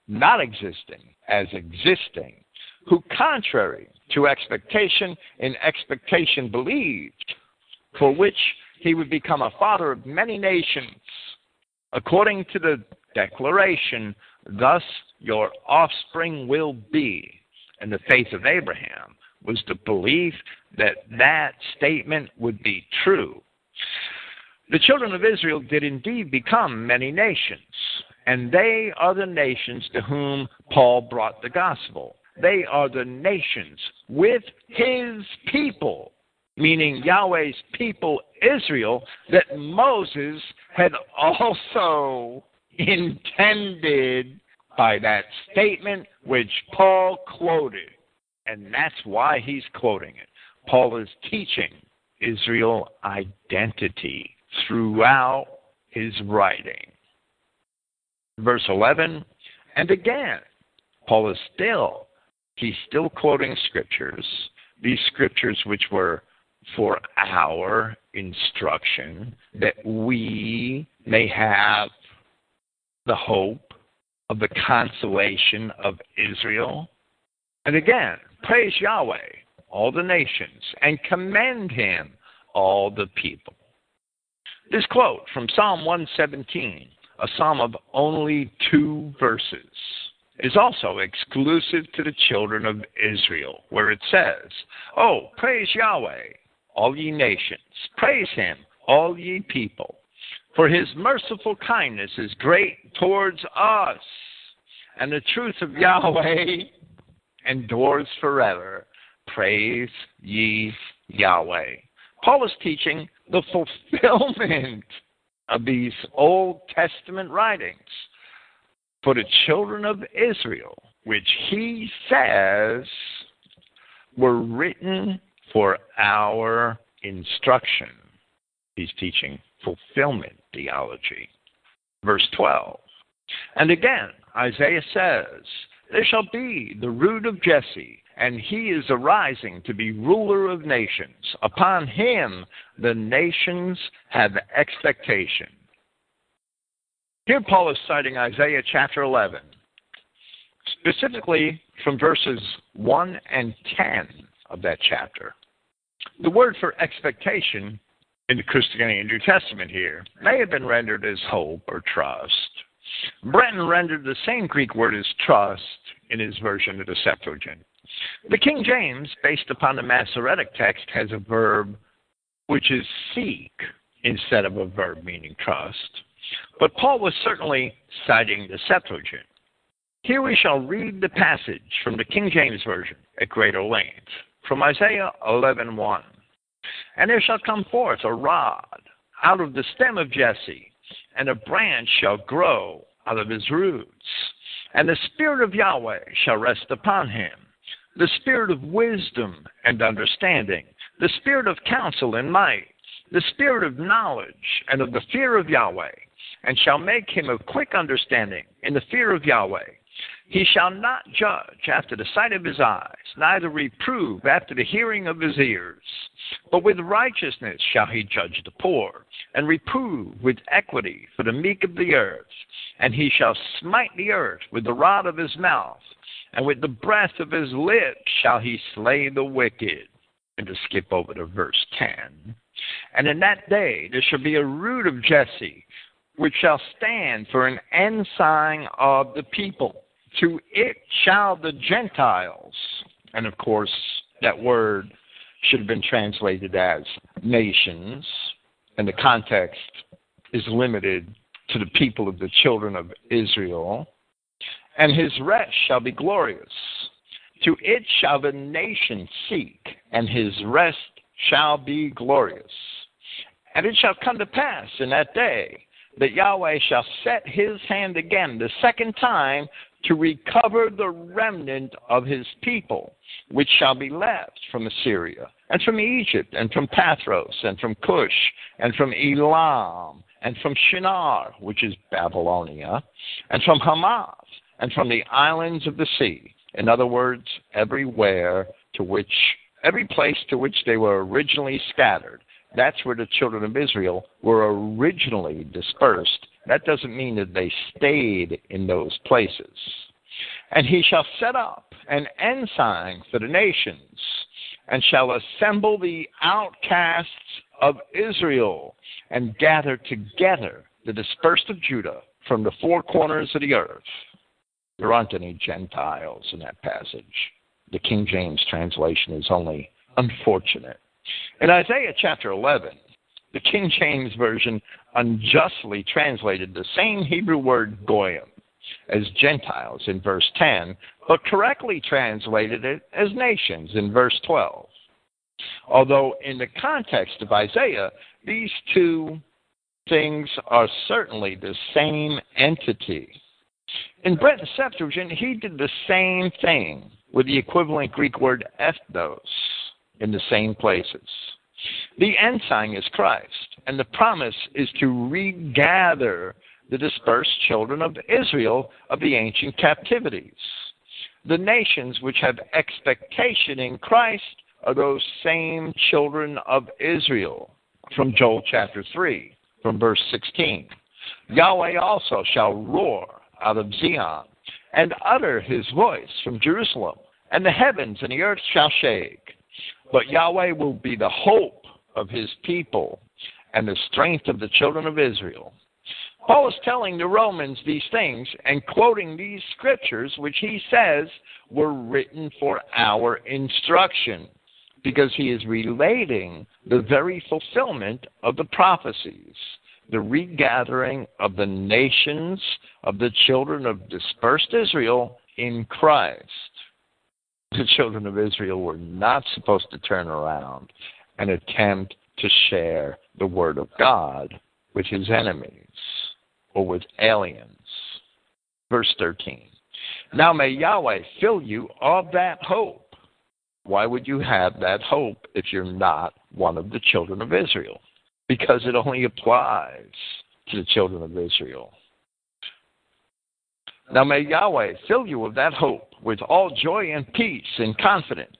not existing as existing, who, contrary to expectation, in expectation believed, for which he would become a father of many nations, according to the declaration, thus your offspring will be. And the faith of Abraham was the belief that that statement would be true. The children of Israel did indeed become many nations, and they are the nations to whom Paul brought the gospel. They are the nations with his people, meaning Yahweh's people, Israel, that Moses had also intended by that statement which Paul quoted. And that's why he's quoting it. Paul is teaching Israel identity throughout his writing. Verse 11, and again, Paul is still, he's still quoting scriptures, these scriptures which were for our instruction, that we may have the hope of the consolation of Israel. And again, praise Yahweh, all the nations, and commend him, all the people. This quote from Psalm 117, a psalm of only two verses, is also exclusive to the children of Israel, where it says, Oh, praise Yahweh, all ye nations, praise him, all ye people. For his merciful kindness is great towards us, and the truth of Yahweh endures forever. Praise ye Yahweh. Paul is teaching the fulfillment of these Old Testament writings for the children of Israel, which he says were written for our instruction. He's teaching fulfillment theology. Verse 12. And again, Isaiah says, There shall be the root of Jesse, and he is arising to be ruler of nations. Upon him the nations have expectation. Here Paul is citing Isaiah chapter 11, specifically from verses 1 and 10 of that chapter. The word for expectation in the Christogenea New Testament here may have been rendered as hope or trust. Brenton rendered the same Greek word as trust in his version of the Septuagint. The King James, based upon the Masoretic text, has a verb which is seek instead of a verb meaning trust. But Paul was certainly citing the Septuagint. Here we shall read the passage from the King James Version at greater length from Isaiah 11:1. And there shall come forth a rod out of the stem of Jesse, and a branch shall grow out of his roots. And the Spirit of Yahweh shall rest upon him the Spirit of wisdom and understanding, the Spirit of counsel and might, the Spirit of knowledge and of the fear of Yahweh, and shall make him of quick understanding in the fear of Yahweh. He shall not judge after the sight of his eyes, neither reprove after the hearing of his ears. But with righteousness shall he judge the poor, and reprove with equity for the meek of the earth. And he shall smite the earth with the rod of his mouth, and with the breath of his lips shall he slay the wicked. And to skip over to verse 10. And in that day there shall be a root of Jesse, which shall stand for an ensign of the people to it shall the Gentiles, and of course, that word should have been translated as nations, and the context is limited to the people of the children of Israel. And his rest shall be glorious. To it shall the nation seek, and his rest shall be glorious. And it shall come to pass in that day that Yahweh shall set his hand again the second time to recover the remnant of his people, which shall be left from Assyria, and from Egypt, and from Pathros, and from Cush, and from Elam, and from Shinar, which is Babylonia, and from Hamath, and from the islands of the sea. In other words, everywhere to which, every place to which they were originally scattered. That's where the children of Israel were originally dispersed that doesn't mean that they stayed in those places. And he shall set up an ensign for the nations, and shall assemble the outcasts of Israel, and gather together the dispersed of Judah from the four corners of the earth. There aren't any Gentiles in that passage. The King James translation is only unfortunate. In Isaiah chapter 11, the King James Version unjustly translated the same Hebrew word goyim as Gentiles in verse 10, but correctly translated it as nations in verse 12. Although, in the context of Isaiah, these two things are certainly the same entity. In Brenton's Septuagint, he did the same thing with the equivalent Greek word ethnos in the same places. The ensign is Christ, and the promise is to regather the dispersed children of Israel of the ancient captivities. The nations which have expectation in Christ are those same children of Israel. From Joel chapter 3, from verse 16. Yahweh also shall roar out of Zion, and utter his voice from Jerusalem, and the heavens and the earth shall shake. But Yahweh will be the hope of his people and the strength of the children of Israel. Paul is telling the Romans these things and quoting these scriptures, which he says were written for our instruction, because he is relating the very fulfillment of the prophecies, the regathering of the nations of the children of dispersed Israel in Christ the children of Israel were not supposed to turn around and attempt to share the word of God with his enemies or with aliens. Verse 13. Now may Yahweh fill you of that hope. Why would you have that hope if you're not one of the children of Israel? Because it only applies to the children of Israel. Now may Yahweh fill you with that hope, with all joy and peace and confidence,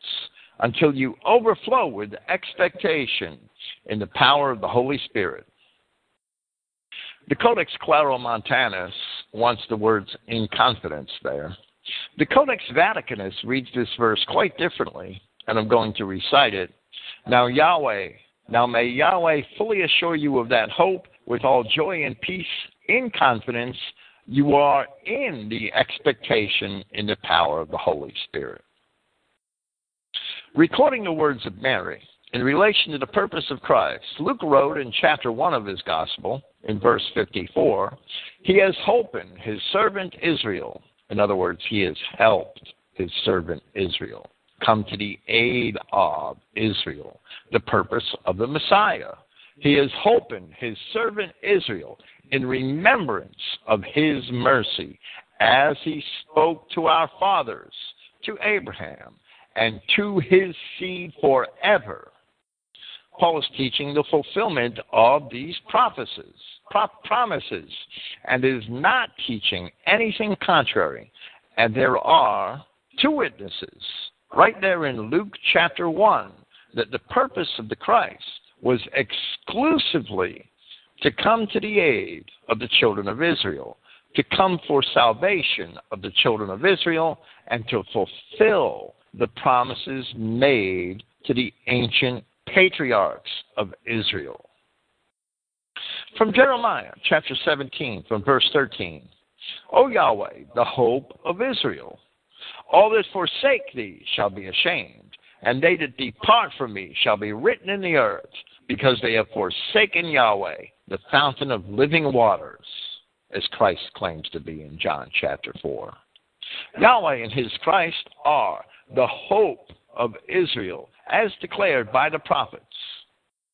until you overflow with expectation in the power of the Holy Spirit. The Codex Claromontanus wants the words in confidence there. The Codex Vaticanus reads this verse quite differently, and I'm going to recite it. Now Yahweh, now may Yahweh fully assure you of that hope with all joy and peace in confidence you are in the expectation in the power of the Holy Spirit. Recording the words of Mary in relation to the purpose of Christ, Luke wrote in chapter 1 of his gospel, in verse 54, He has holpen his servant Israel. In other words, he has helped his servant Israel come to the aid of Israel, the purpose of the Messiah. He is holpen his servant Israel in remembrance of his mercy, as he spoke to our fathers, to Abraham, and to his seed forever. Paul is teaching the fulfillment of these prophecies, pro- promises, and is not teaching anything contrary. And there are two witnesses right there in Luke chapter 1 that the purpose of the Christ was exclusively to come to the aid of the children of Israel, to come for salvation of the children of Israel, and to fulfill the promises made to the ancient patriarchs of Israel. From Jeremiah chapter 17, from verse 13 O Yahweh, the hope of Israel, all that forsake thee shall be ashamed, and they that depart from me shall be written in the earth, because they have forsaken Yahweh, the fountain of living waters, as Christ claims to be in John chapter 4. Yahweh and his Christ are the hope of Israel, as declared by the prophets,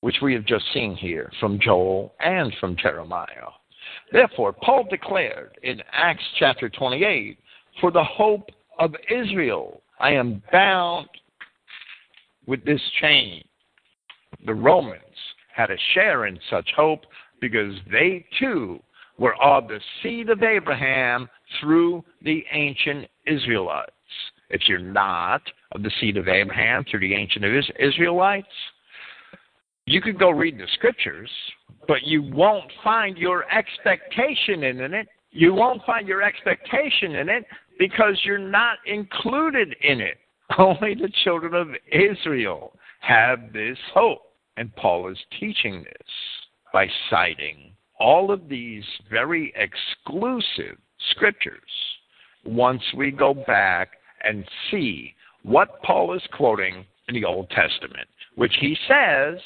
which we have just seen here from Joel and from Jeremiah. Therefore, Paul declared in Acts chapter 28 For the hope of Israel, I am bound with this chain. The Romans had a share in such hope because they too were of the seed of Abraham through the ancient Israelites. If you're not of the seed of Abraham through the ancient Israelites, you could go read the scriptures, but you won't find your expectation in it. You won't find your expectation in it because you're not included in it. Only the children of Israel have this hope. And Paul is teaching this by citing all of these very exclusive scriptures once we go back and see what Paul is quoting in the Old Testament, which he says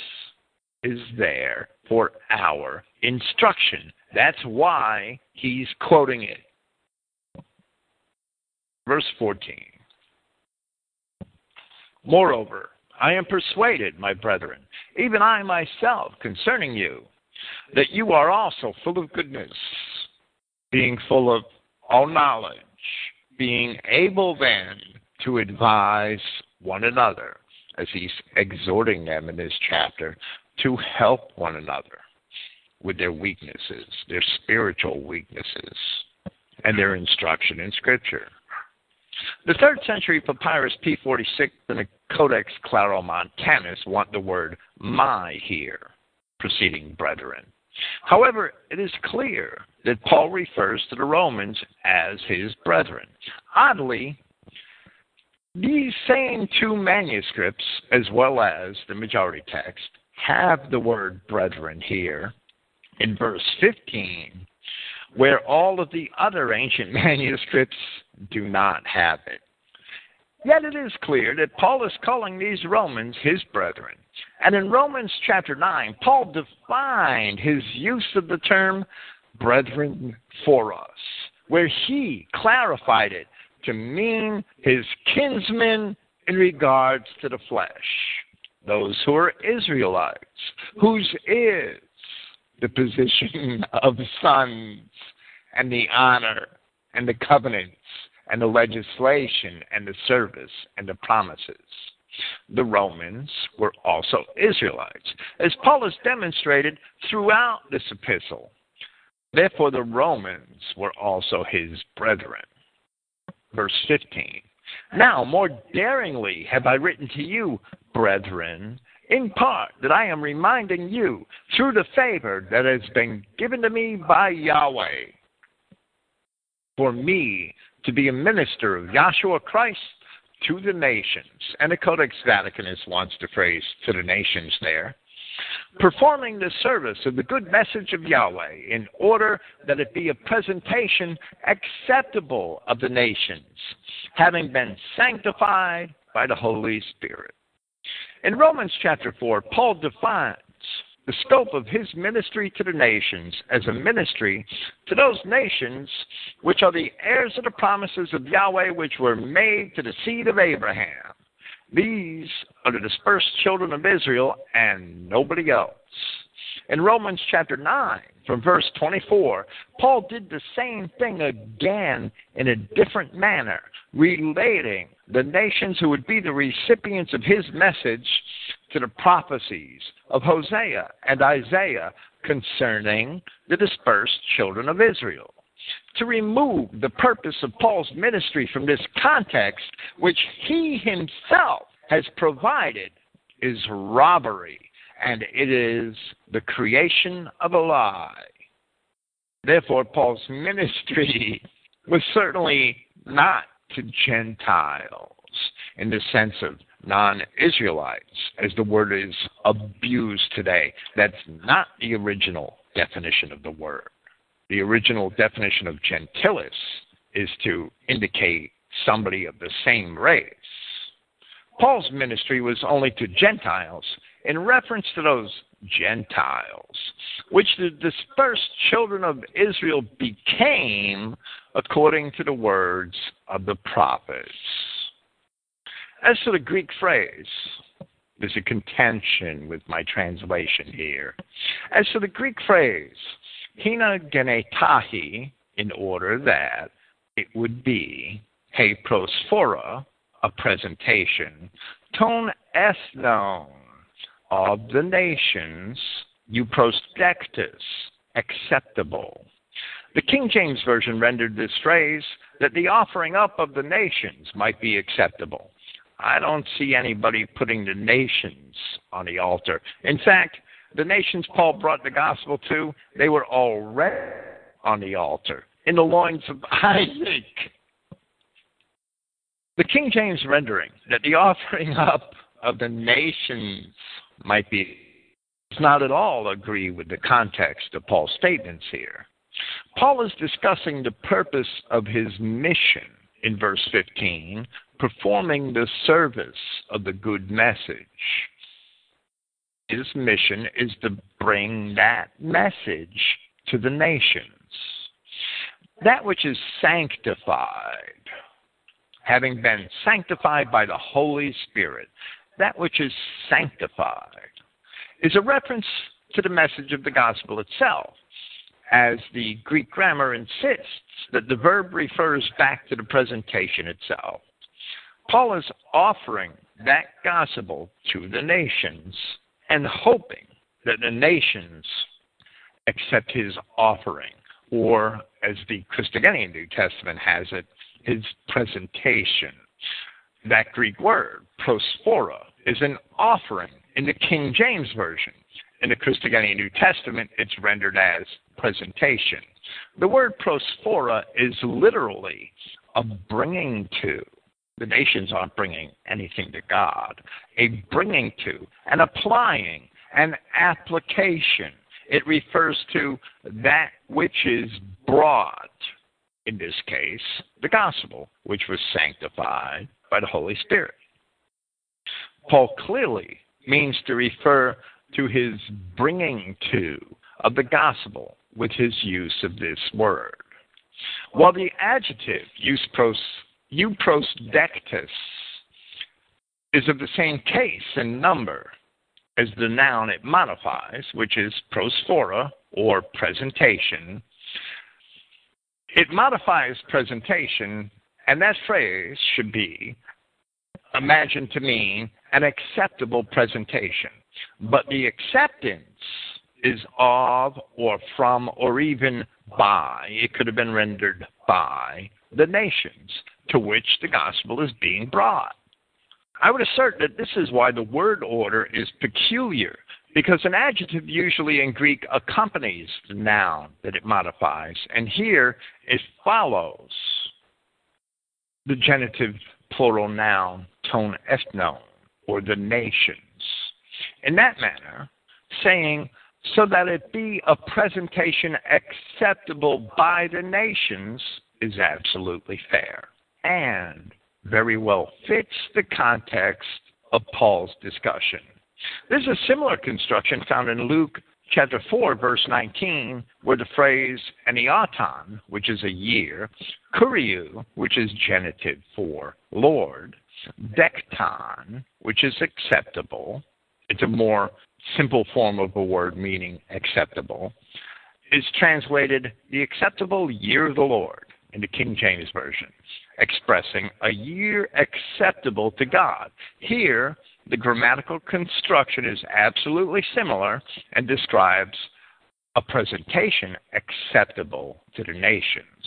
is there for our instruction. That's why he's quoting it. Verse 14. Moreover, I am persuaded, my brethren, even I myself, concerning you, that you are also full of goodness, being full of all knowledge, being able then to advise one another, as he's exhorting them in this chapter, to help one another with their weaknesses, their spiritual weaknesses, and their instruction in Scripture. The third century papyrus P46 and the Codex Claromontanus want the word my here, preceding brethren. However, it is clear that Paul refers to the Romans as his brethren. Oddly, these same two manuscripts, as well as the majority text, have the word brethren here in verse 15, where all of the other ancient manuscripts do not have it. Yet it is clear that Paul is calling these Romans his brethren. And in Romans chapter 9, Paul defined his use of the term brethren for us, where he clarified it to mean his kinsmen in regards to the flesh, those who are Israelites, whose is the position of sons and the honor and the covenants and the legislation and the service and the promises. The Romans were also Israelites, as Paul has demonstrated throughout this epistle. Therefore, the Romans were also his brethren. Verse 15 Now, more daringly have I written to you, brethren, in part that I am reminding you through the favor that has been given to me by Yahweh for me to be a minister of Yahshua Christ to the nations. And the Codex Vaticanus wants to phrase to the nations there. Performing the service of the good message of Yahweh in order that it be a presentation acceptable of the nations, having been sanctified by the Holy Spirit. In Romans chapter 4, Paul defines the scope of his ministry to the nations as a ministry to those nations which are the heirs of the promises of Yahweh which were made to the seed of Abraham. These are the dispersed children of Israel and nobody else. In Romans chapter 9, from verse 24, Paul did the same thing again in a different manner, relating the nations who would be the recipients of his message to the prophecies of Hosea and Isaiah concerning the dispersed children of Israel. To remove the purpose of Paul's ministry from this context, which he himself has provided, is robbery, and it is the creation of a lie. Therefore, Paul's ministry was certainly not to Gentiles in the sense of non Israelites, as the word is abused today. That's not the original definition of the word. The original definition of gentilis is to indicate somebody of the same race. Paul's ministry was only to Gentiles in reference to those Gentiles, which the dispersed children of Israel became according to the words of the prophets. As to the Greek phrase, there's a contention with my translation here. As to the Greek phrase, hina genetai, in order that it would be he prosphora, a presentation, ton ethnon, of the nations, euprosdektos acceptable. The King James Version rendered this phrase that the offering up of the nations might be acceptable. I don't see anybody putting the nations on the altar. In fact, the nations Paul brought the gospel to, they were already on the altar in the loins of Isaac. The King James rendering that the offering up of the nations might be does not at all agree with the context of Paul's statements here. Paul is discussing the purpose of his mission in verse 15, performing the service of the good message. His mission is to bring that message to the nations. That which is sanctified, having been sanctified by the Holy Spirit, that which is sanctified is a reference to the message of the gospel itself, as the Greek grammar insists that the verb refers back to the presentation itself. Paul is offering that gospel to the nations and hoping that the nations accept his offering, or as the Christogenea New Testament has it, his presentation. That Greek word, prosphora, is an offering in the King James Version. In the Christogenea New Testament, it's rendered as presentation. The word prosphora is literally a bringing to. The nations aren't bringing anything to God. A bringing to, an applying, an application. It refers to that which is brought, in this case, the gospel, which was sanctified by the Holy Spirit. Paul clearly means to refer to his bringing to of the gospel with his use of this word. While the adjective euspros, euprosdektos is of the same case and number as the noun it modifies, which is prosphora or presentation, it modifies presentation, and that phrase should be imagined to mean an acceptable presentation. But the acceptance is of or from or even by, it could have been rendered by, the nations to which the gospel is being brought. I would assert that this is why the word order is peculiar, because an adjective usually in Greek accompanies the noun that it modifies, and here it follows the genitive plural noun ton ethnon, or the nations. In that manner, saying, so that it be a presentation acceptable by the nations is absolutely fair and very well fits the context of Paul's discussion. There's a similar construction found in Luke chapter 4, verse 19, where the phrase eniauton, which is a year, kuriou, which is genitive for Lord, dekton, which is acceptable, it's a more simple form of a word meaning acceptable, is translated the acceptable year of the Lord in the King James Version, expressing a year acceptable to God. Here, the grammatical construction is absolutely similar and describes a presentation acceptable to the nations.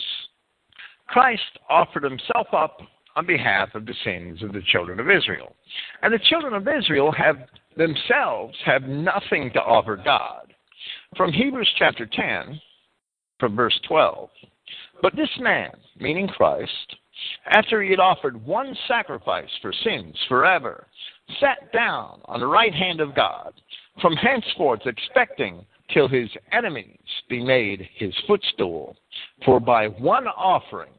Christ offered himself up on behalf of the sins of the children of Israel. And the children of Israel have themselves have nothing to offer God. From Hebrews chapter 10, from verse 12. But this man, meaning Christ, after he had offered one sacrifice for sins forever, sat down on the right hand of God, from henceforth expecting till his enemies be made his footstool. For by one offering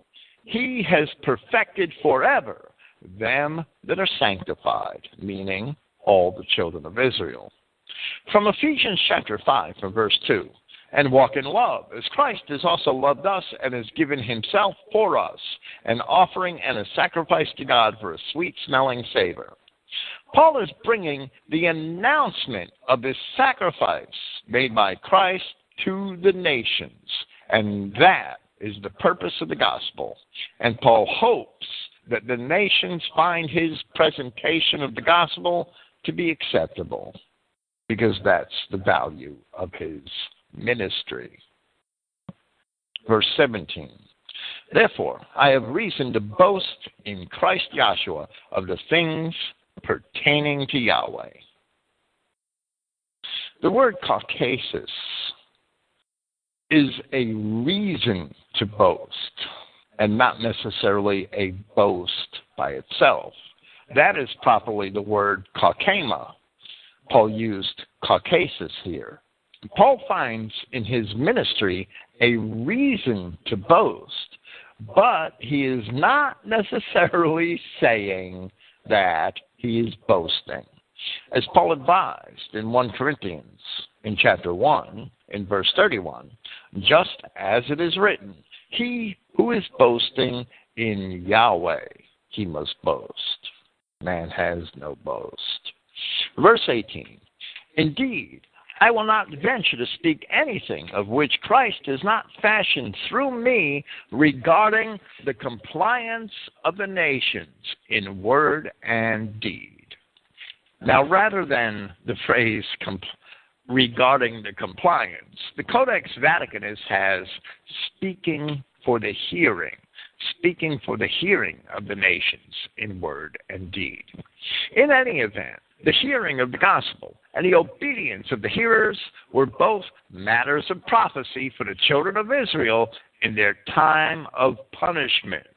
he has perfected forever them that are sanctified, meaning all the children of Israel. From Ephesians chapter 5, from verse 2 and walk in love, as Christ has also loved us and has given himself for us, an offering and a sacrifice to God for a sweet smelling savor. Paul is bringing the announcement of this sacrifice made by Christ to the nations, and that is the purpose of the gospel. And Paul hopes that the nations find his presentation of the gospel to be acceptable, because that's the value of his ministry. Verse 17. Therefore, I have reason to boast in Christ Yahshua of the things pertaining to Yahweh. The word kauchesis is a reason to boast and not necessarily a boast by itself. That is properly the word kauchema, Paul used kauchesis here. Paul finds in his ministry a reason to boast, but he is not necessarily saying that he is boasting. As Paul advised in 1 Corinthians in chapter 1, in verse 31, just as it is written, he who is boasting in Yahweh, he must boast. Man has no boast. Verse 18, indeed, I will not venture to speak anything of which Christ is not fashioned through me regarding the compliance of the nations in word and deed. Now, rather than the phrase compl- regarding the compliance, the Codex Vaticanus has speaking for the hearing, speaking for the hearing of the nations in word and deed. In any event, the hearing of the gospel and the obedience of the hearers were both matters of prophecy for the children of Israel in their time of punishment.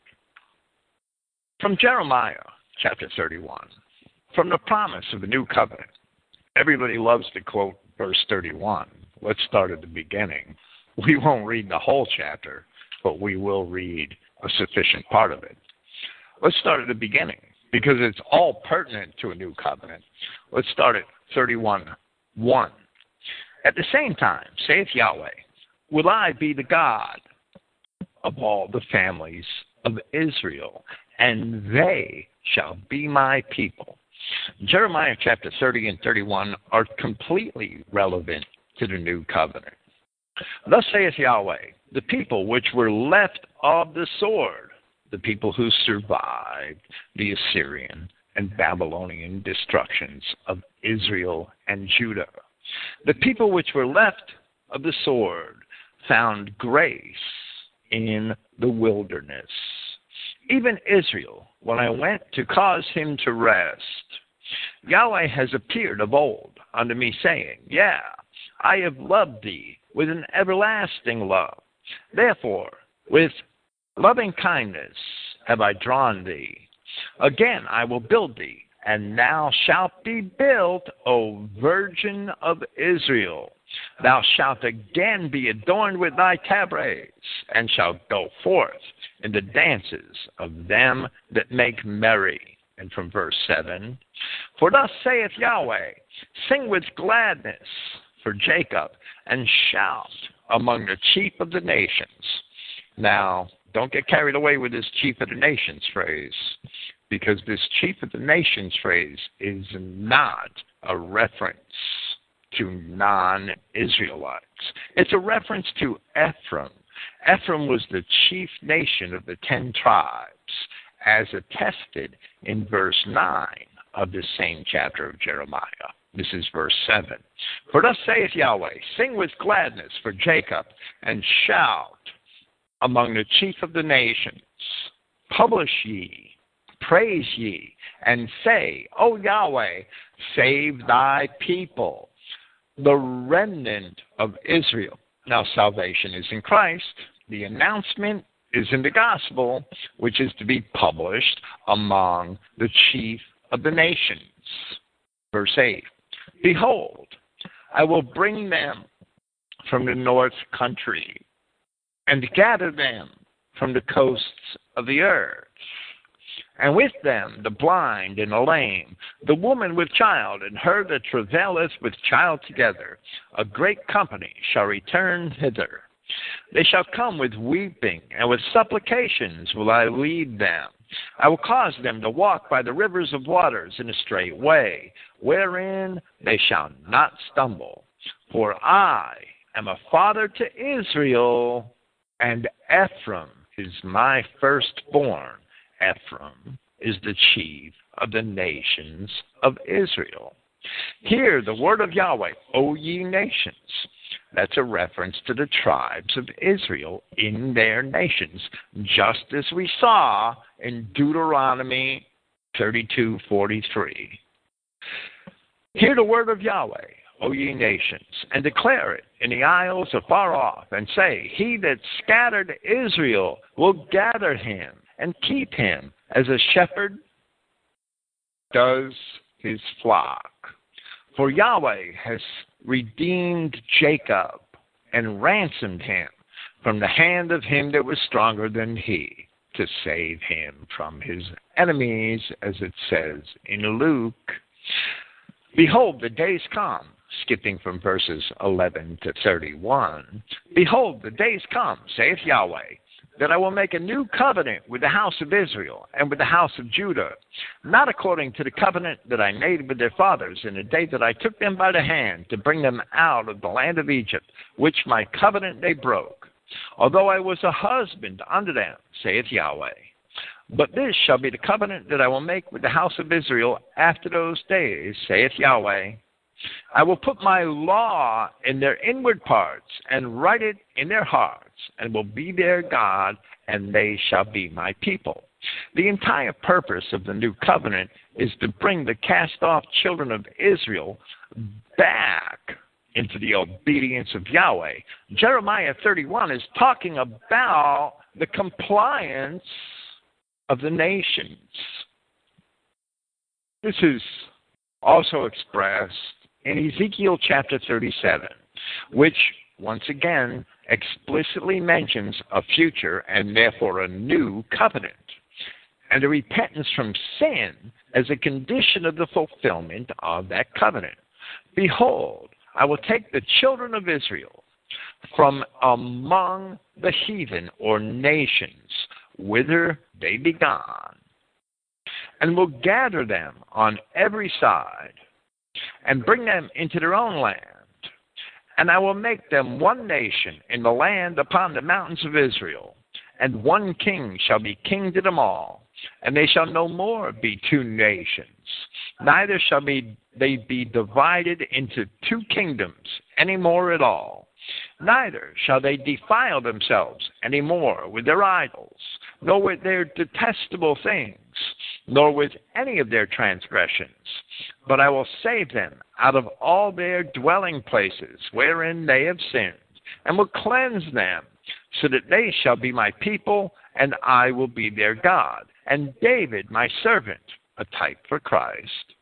From Jeremiah chapter 31, from the promise of the new covenant. Everybody loves to quote verse 31. Let's start at the beginning. We won't read the whole chapter, but we will read a sufficient part of it. Let's start at the beginning because it's all pertinent to a new covenant. Let's start at 31 1. At the same time, saith Yahweh, will I be the God of all the families of Israel, and they shall be my people. Jeremiah chapter 30 and 31 are completely relevant to the new covenant. Thus saith Yahweh, the people which were left of the sword, the people who survived the Assyrian and Babylonian destructions of Israel and Judah. The people which were left of the sword found grace in the wilderness. Even Israel, when I went to cause him to rest, Yahweh has appeared of old unto me, saying, Yeah, I have loved thee with an everlasting love. Therefore, with loving kindness have I drawn thee. Again I will build thee, and thou shalt be built, O Virgin of Israel. Thou shalt again be adorned with thy tabrets, and shalt go forth in the dances of them that make merry. And from verse 7 For thus saith Yahweh, Sing with gladness for Jacob, and shout among the chief of the nations. Now, don't get carried away with this chief of the nations phrase, because this chief of the nations phrase is not a reference to non Israelites. It's a reference to Ephraim. Ephraim was the chief nation of the ten tribes, as attested in verse 9 of this same chapter of Jeremiah. This is verse 7. For thus saith Yahweh, Sing with gladness for Jacob, and shout among the chief of the nations. Publish ye, praise ye, and say, O Yahweh, save thy people, the remnant of Israel. Now, salvation is in Christ. The announcement is in the gospel, which is to be published among the chief of the nations. Verse 8 Behold, I will bring them from the north country and gather them from the coasts of the earth. And with them the blind and the lame, the woman with child, and her that travaileth with child together. A great company shall return hither. They shall come with weeping, and with supplications will I lead them. I will cause them to walk by the rivers of waters in a straight way, wherein they shall not stumble. For I am a father to Israel, and Ephraim is my firstborn. Ephraim is the chief of the nations of Israel. Hear the word of Yahweh, O ye nations. That's a reference to the tribes of Israel in their nations, just as we saw in Deuteronomy 32:43. Hear the word of Yahweh, O ye nations, and declare it in the isles afar off, and say, He that scattered Israel will gather him and keep him as a shepherd does his flock. For Yahweh has redeemed Jacob and ransomed him from the hand of him that was stronger than he to save him from his enemies, as it says in Luke. Behold, the days come, skipping from verses 11 to 31. Behold, the days come, saith Yahweh, that I will make a new covenant with the house of Israel and with the house of Judah, not according to the covenant that I made with their fathers in the day that I took them by the hand to bring them out of the land of Egypt, which my covenant they broke, although I was a husband unto them, saith Yahweh. But this shall be the covenant that I will make with the house of Israel after those days, saith Yahweh. I will put my law in their inward parts and write it in their hearts, and will be their God, and they shall be my people. The entire purpose of the new covenant is to bring the cast off children of Israel back into the obedience of Yahweh. Jeremiah 31 is talking about the compliance of the nations. This is also expressed in Ezekiel chapter 37, which once again explicitly mentions a future and therefore a new covenant, and a repentance from sin as a condition of the fulfillment of that covenant. Behold, I will take the children of Israel from among the heathen or nations whither they be gone, and will gather them on every side and bring them into their own land. And I will make them one nation in the land upon the mountains of Israel, and one king shall be king to them all. And they shall no more be two nations, neither shall be they be divided into two kingdoms any more at all. Neither shall they defile themselves any more with their idols, nor with their detestable things, nor with any of their transgressions. But I will save them out of all their dwelling places wherein they have sinned, and will cleanse them, so that they shall be my people, and I will be their God. And David, my servant, a type for Christ,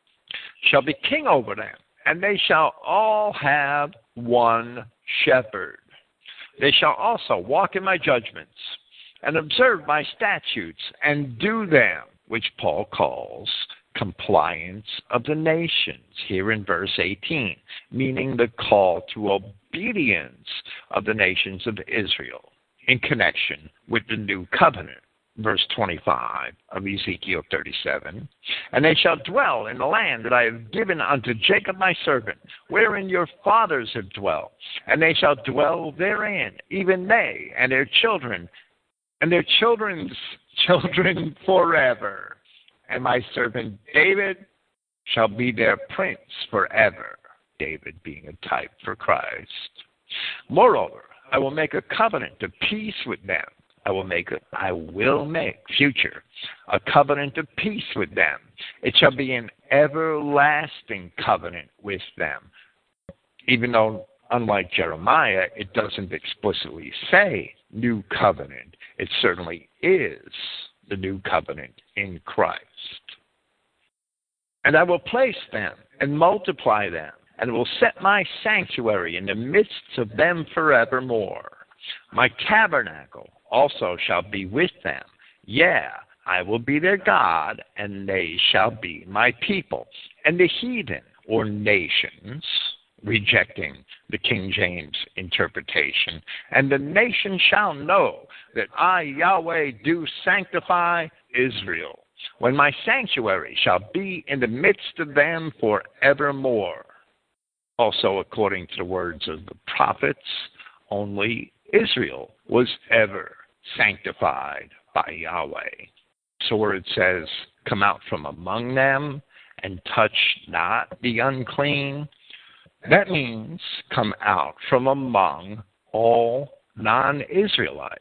shall be king over them, and they shall all have one shepherd. They shall also walk in my judgments, and observe my statutes, and do them, which Paul calls compliance of the nations here in verse 18, meaning the call to obedience of the nations of Israel in connection with the new covenant verse 25 of Ezekiel 37. And they shall dwell in the land that I have given unto Jacob my servant, wherein your fathers have dwelt. And they shall dwell therein, even they and their children, and their children's children forever. And my servant David shall be their prince forever. David being a type for Christ. Moreover, I will make a covenant of peace with them I will make I will make future a covenant of peace with them. It shall be an everlasting covenant with them. Even though unlike Jeremiah, it doesn't explicitly say new covenant. It certainly is the new covenant in Christ. And I will place them and multiply them, and will set my sanctuary in the midst of them forevermore. My tabernacle also shall be with them. Yeah, I will be their God, and they shall be my people. And the heathen, or nations, rejecting the King James interpretation, and the nation shall know that I, Yahweh, do sanctify Israel, when my sanctuary shall be in the midst of them for evermore. Also, according to the words of the prophets, only Israel was ever sanctified by Yahweh. So where it says, come out from among them and touch not the unclean, that means come out from among all non Israelites,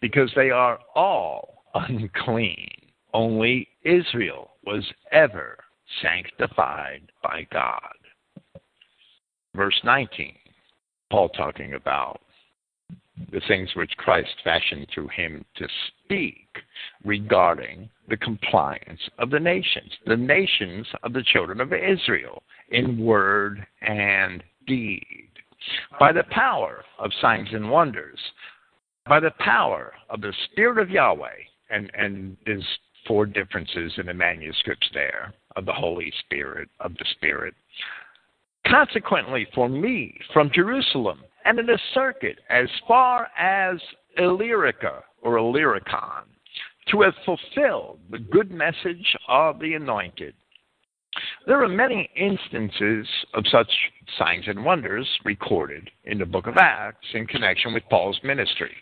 because they are all unclean. Only Israel was ever sanctified by God. Verse 19, Paul talking about the things which Christ fashioned through him to speak regarding the compliance of the nations, the nations of the children of Israel, in word and deed, by the power of signs and wonders, by the power of the Spirit of Yahweh, and, and there's four differences in the manuscripts there of the Holy Spirit, of the Spirit. Consequently, for me, from Jerusalem, and in a circuit as far as Illyricum or Illyricon, to have fulfilled the good message of the anointed. There are many instances of such signs and wonders recorded in the book of Acts in connection with Paul's ministry.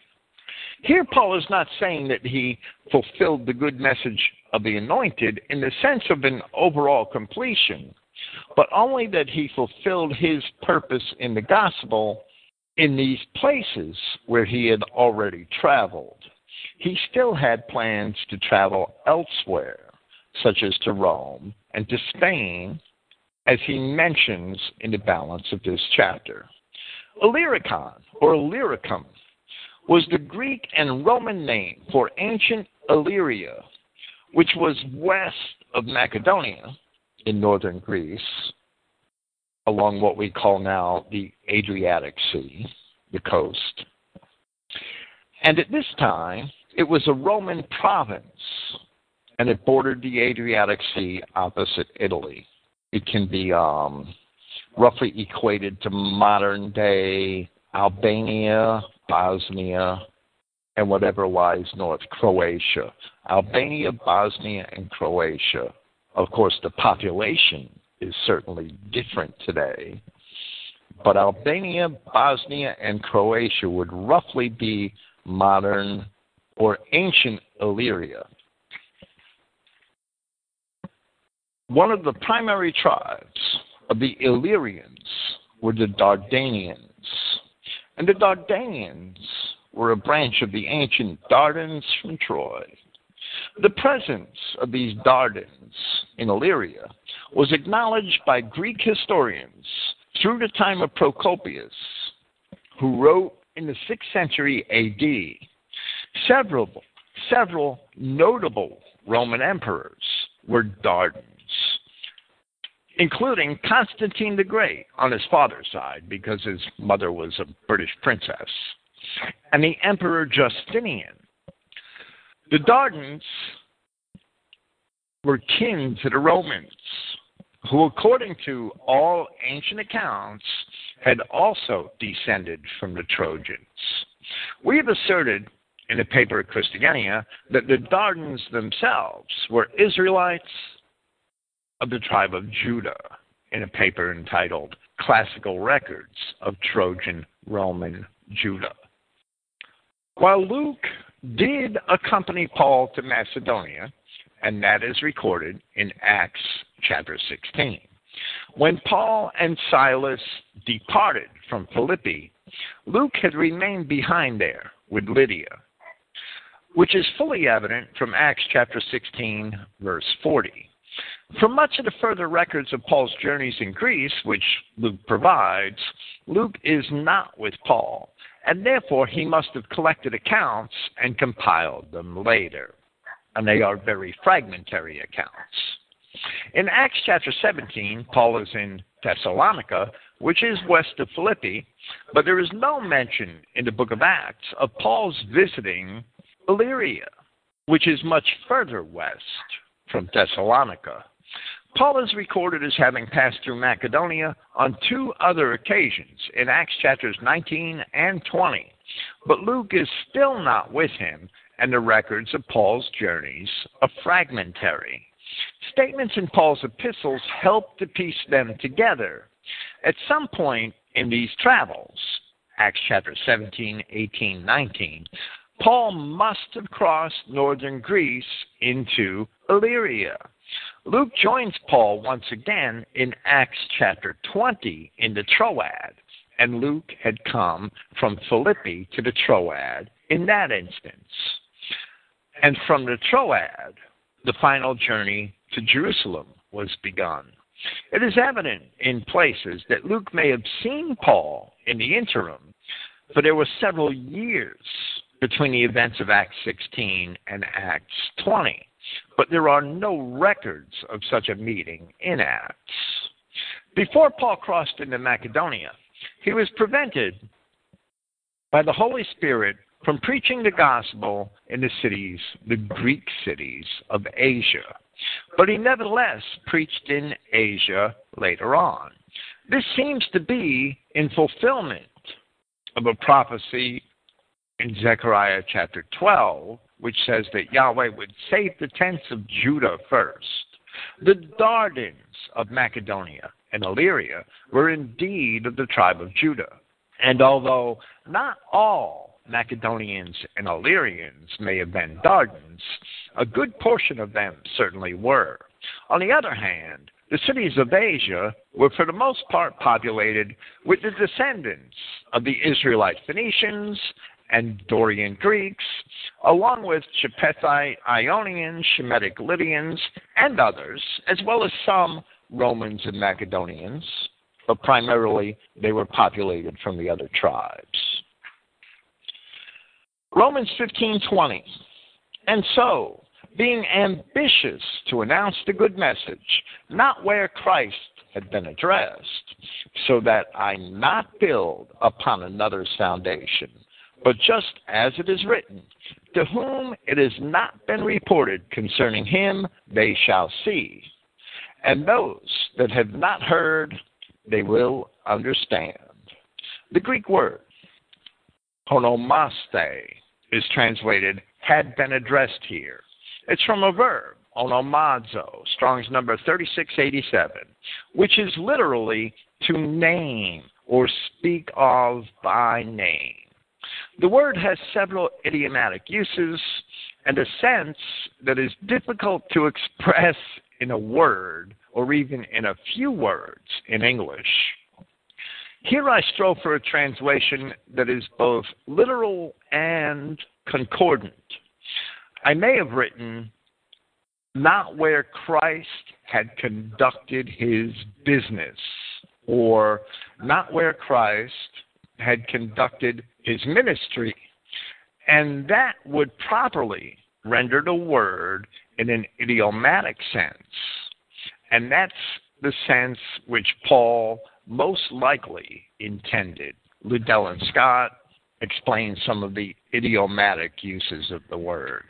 Here, Paul is not saying that he fulfilled the good message of the anointed in the sense of an overall completion, but only that he fulfilled his purpose in the gospel in these places where he had already traveled. He still had plans to travel elsewhere, such as to Rome and to Spain, as he mentions in the balance of this chapter. Illyricon, or Illyricum, was the Greek and Roman name for ancient Illyria, which was west of Macedonia in northern Greece, along what we call now the Adriatic Sea, the coast. And at this time, it was a Roman province, and it bordered the Adriatic Sea opposite Italy. It can be um, roughly equated to modern day Albania, Bosnia, and whatever lies north, Croatia. Albania, Bosnia, and Croatia. Of course, the population is certainly different today, but Albania, Bosnia, and Croatia would roughly be modern or ancient Illyria. One of the primary tribes of the Illyrians were the Dardanians. And the Dardanians were a branch of the ancient Dardans from Troy. The presence of these Dardans in Illyria was acknowledged by Greek historians through the time of Procopius, who wrote in the 6th century AD. Several, several notable Roman emperors were Dardans, including Constantine the Great on his father's side, because his mother was a British princess, and the Emperor Justinian. The Dardans were kin to the Romans, who, according to all ancient accounts, had also descended from the Trojans. We have asserted in the paper Christogenea that the Dardans themselves were Israelites of the tribe of Judah in a paper entitled Classical Records of Trojan Roman Judah. While Luke did accompany Paul to Macedonia, and that is recorded in Acts chapter 16. When Paul and Silas departed from Philippi, Luke had remained behind there with Lydia, which is fully evident from Acts chapter 16, verse 40. From much of the further records of Paul's journeys in Greece, which Luke provides, Luke is not with Paul, and therefore he must have collected accounts and compiled them later. And they are very fragmentary accounts. In Acts chapter 17, Paul is in Thessalonica, which is west of Philippi, but there is no mention in the book of Acts of Paul's visiting Illyria, which is much further west from Thessalonica. Paul is recorded as having passed through Macedonia on two other occasions in Acts chapters 19 and 20, but Luke is still not with him, and the records of Paul's journeys are fragmentary. Statements in Paul's epistles help to piece them together. At some point in these travels, Acts chapter 17, 18, 19, Paul must have crossed northern Greece into Illyria. Luke joins Paul once again in Acts chapter 20 in the Troad, and Luke had come from Philippi to the Troad in that instance. And from the Troad, the final journey to Jerusalem was begun. It is evident in places that Luke may have seen Paul in the interim, for there were several years between the events of Acts 16 and Acts 20, but there are no records of such a meeting in Acts. Before Paul crossed into Macedonia, he was prevented by the Holy Spirit from preaching the gospel in the cities, the Greek cities of Asia. But he nevertheless preached in Asia later on. This seems to be in fulfillment of a prophecy in Zechariah chapter 12, which says that Yahweh would save the tents of Judah first. The Dardans of Macedonia and Illyria were indeed of the tribe of Judah. And although not all Macedonians and Illyrians may have been Dardans, a good portion of them certainly were. On the other hand, the cities of Asia were for the most part populated with the descendants of the Israelite Phoenicians and Dorian Greeks, along with Japhethite Ionians, Shemitic Lydians, and others, as well as some Romans and Macedonians, but primarily they were populated from the other tribes. Romans 15:20. And so, being ambitious to announce the good message, not where Christ had been addressed, so that I not build upon another's foundation, but just as it is written, to whom it has not been reported concerning him, they shall see. And those that have not heard, they will understand. The Greek word, onomasthe, is translated had been addressed here. It's from a verb, onomazo, Strong's number 3687, which is literally to name or speak of by name. The word has several idiomatic uses and a sense that is difficult to express in a word or even in a few words in English. Here I strove for a translation that is both literal and concordant. I may have written, not where Christ had conducted his business, or not where Christ had conducted his ministry. And that would properly render the word in an idiomatic sense. And that's the sense which Paul most likely intended. Liddell and Scott explain some of the idiomatic uses of the word.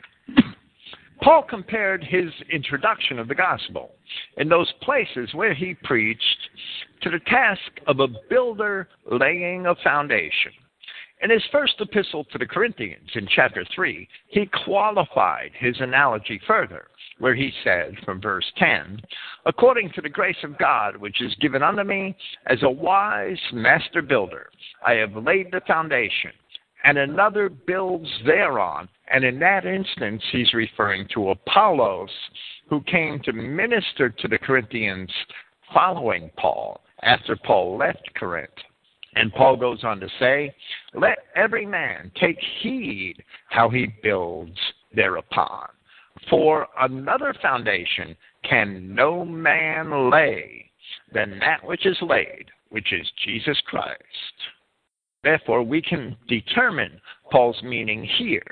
Paul compared his introduction of the gospel in those places where he preached to the task of a builder laying a foundation. In his first epistle to the Corinthians, in chapter 3, he qualified his analogy further, where he said, from verse 10, According to the grace of God which is given unto me, as a wise master builder, I have laid the foundation, and another builds thereon. And in that instance, he's referring to Apollos, who came to minister to the Corinthians following Paul after Paul left Corinth. And Paul goes on to say, Let every man take heed how he builds thereupon. For another foundation can no man lay than that which is laid, which is Jesus Christ. Therefore, we can determine Paul's meaning here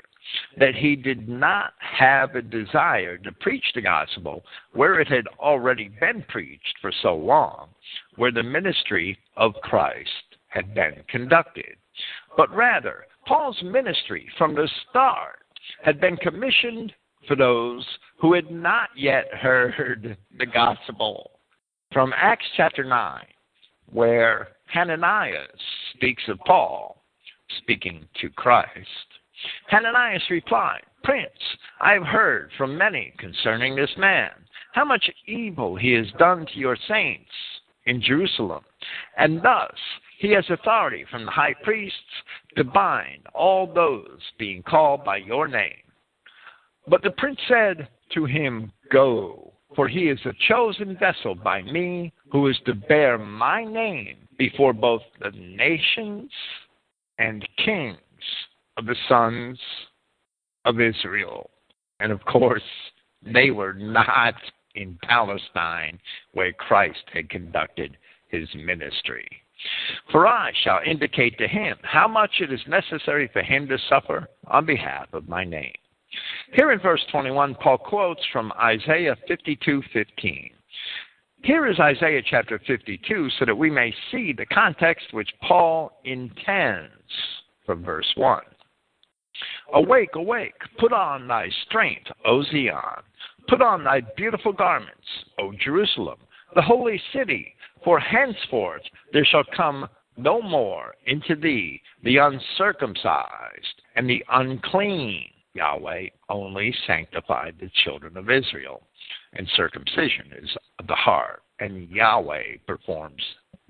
that he did not have a desire to preach the gospel where it had already been preached for so long, where the ministry of Christ had been conducted. But rather, Paul's ministry from the start had been commissioned for those who had not yet heard the gospel. From Acts chapter 9, where Hananias speaks of Paul, speaking to Christ, Hananias replied, Prince, I have heard from many concerning this man, how much evil he has done to your saints in Jerusalem, and thus he has authority from the high priests to bind all those being called by your name. But the prince said to him, Go, for he is a chosen vessel by me who is to bear my name before both the nations and kings of the sons of Israel. And of course, they were not in Palestine where Christ had conducted his ministry. For I shall indicate to him how much it is necessary for him to suffer on behalf of my name. Here in verse 21, Paul quotes from Isaiah 52:15. Here is Isaiah chapter 52 so that we may see the context which Paul intends from verse 1. Awake, awake, put on thy strength, O Zion. Put on thy beautiful garments, O Jerusalem, the holy city, for henceforth there shall come no more into thee the uncircumcised and the unclean. Yahweh only sanctified the children of Israel, and circumcision is the heart, and Yahweh performs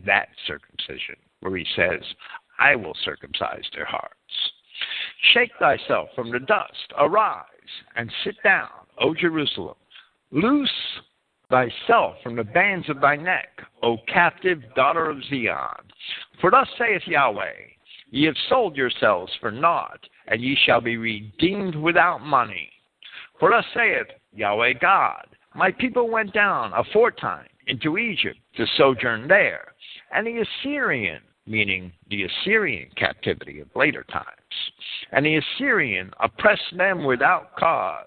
that circumcision, where he says, I will circumcise their hearts. Shake thyself from the dust, arise, and sit down, O Jerusalem. Loose thyself from the bands of thy neck, O captive daughter of Zion. For thus saith Yahweh, Ye have sold yourselves for naught, and ye shall be redeemed without money. For thus saith Yahweh God, My people went down aforetime into Egypt to sojourn there, and the Assyrian, meaning the Assyrian captivity of later times, and the Assyrian oppressed them without cause.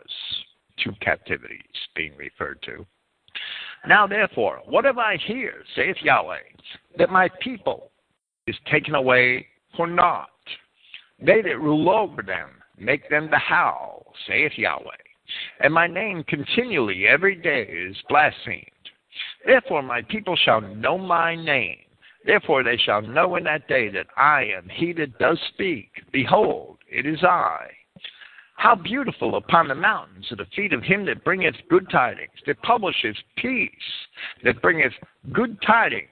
Two captivities being referred to. Now therefore, what have I here, saith Yahweh, that my people is taken away for naught? They that rule over them make them to howl, saith Yahweh. And my name continually every day is blasphemed. Therefore my people shall know my name. Therefore they shall know in that day that I am he that does speak. Behold, it is I. How beautiful upon the mountains are the feet of him that bringeth good tidings, that publisheth peace, that bringeth good tidings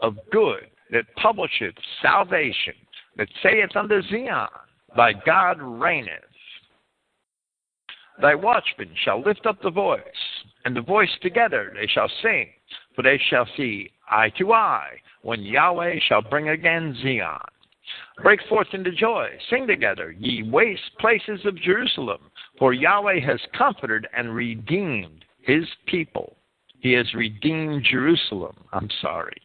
of good, that publisheth salvation, that saith unto Zion, Thy God reigneth. Thy watchmen shall lift up the voice, and the voice together they shall sing, for they shall see eye to eye, when Yahweh shall bring again Zion. Break forth into joy, sing together, ye waste places of Jerusalem, for Yahweh has comforted and redeemed his people. He has redeemed Jerusalem. I'm sorry.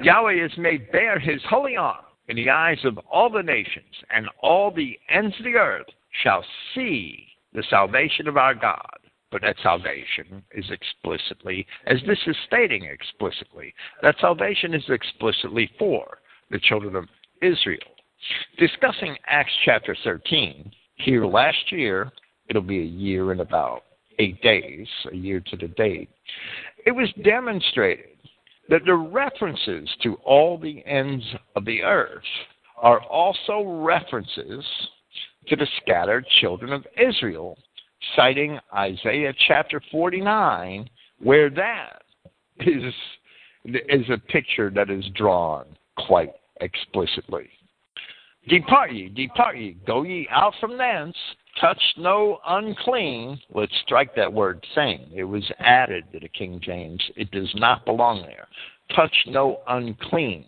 Yahweh has made bare his holy arm in the eyes of all the nations, and all the ends of the earth shall see the salvation of our God. But that salvation is explicitly, as this is stating explicitly, that salvation is explicitly for the children of Israel. Discussing Acts chapter 13, here last year, it'll be a year in about eight days, a year to the date, it was demonstrated that the references to all the ends of the earth are also references to the scattered children of Israel, citing Isaiah chapter 49, where that is, is a picture that is drawn quite explicitly. Depart ye, depart ye, go ye out from thence, touch no unclean. Let's strike that word thing. It was added to the King James. It does not belong there. Touch no unclean.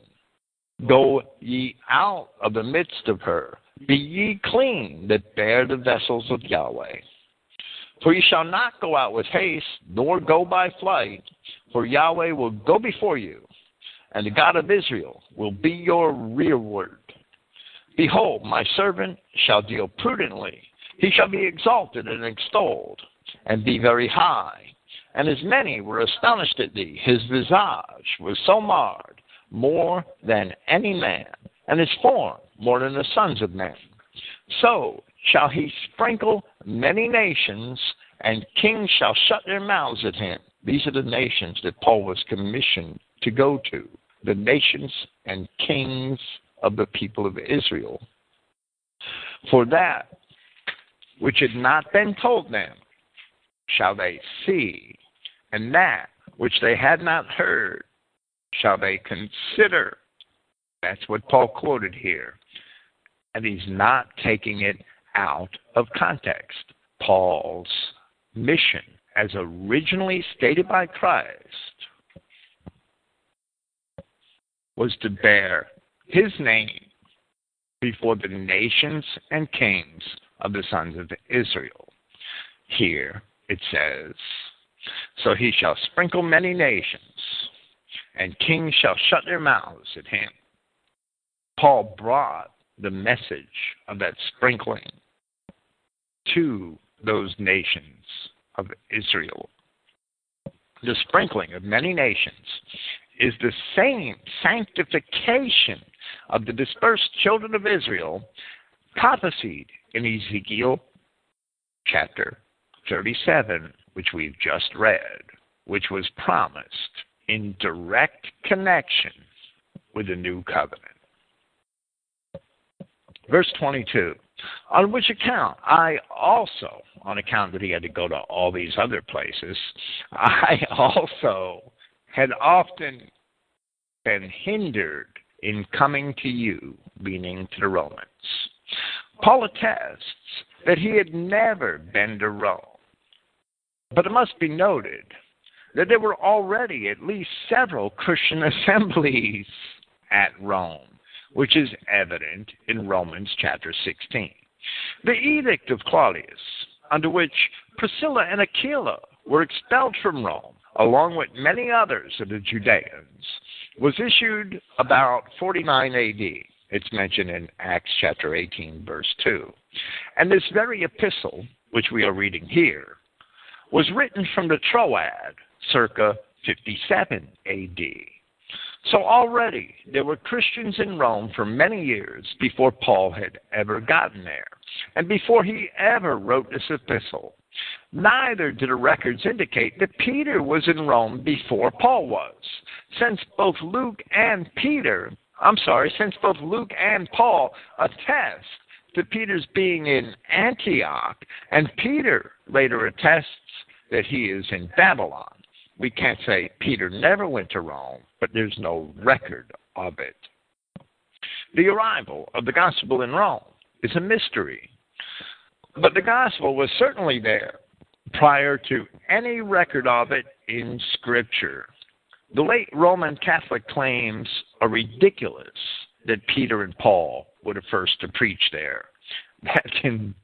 Go ye out of the midst of her. Be ye clean that bear the vessels of Yahweh. For ye shall not go out with haste, nor go by flight, for Yahweh will go before you and the God of Israel will be your rearward. Behold, my servant shall deal prudently. He shall be exalted and extolled, and be very high. And as many were astonished at thee, his visage was so marred, more than any man, and his form more than the sons of men. So shall he sprinkle many nations, and kings shall shut their mouths at him. These are the nations that Paul was commissioned to go to the nations and kings of the people of Israel. For that which had not been told them shall they see, and that which they had not heard shall they consider. That's what Paul quoted here. And he's not taking it out of context. Paul's mission, as originally stated by Christ, was to bear his name before the nations and kings of the sons of Israel. Here it says, So he shall sprinkle many nations, and kings shall shut their mouths at him. Paul brought the message of that sprinkling to those nations of Israel. The sprinkling of many nations is the same sanctification of the dispersed children of Israel prophesied in Ezekiel chapter 37, which we've just read, which was promised in direct connection with the new covenant. Verse 22 On which account I also, on account that he had to go to all these other places, I also had often been hindered in coming to you, meaning to the Romans. Paul attests that he had never been to Rome. But it must be noted that there were already at least several Christian assemblies at Rome, which is evident in Romans chapter 16. The edict of Claudius, under which Priscilla and Aquila were expelled from Rome, along with many others of the Judeans, was issued about 49 AD. It's mentioned in Acts chapter 18, verse 2. And this very epistle, which we are reading here, was written from the Troad circa 57 AD. So already there were Christians in Rome for many years before Paul had ever gotten there, and before he ever wrote this epistle. Neither do the records indicate that Peter was in Rome before Paul was, since both Luke and Peter, I'm sorry, since both Luke and Paul attest to Peter's being in Antioch, and Peter later attests that he is in Babylon. We can't say Peter never went to Rome, but there's no record of it. The arrival of the gospel in Rome is a mystery. But the gospel was certainly there prior to any record of it in Scripture. The late Roman Catholic claims are ridiculous that Peter and Paul were the first to preach there. That can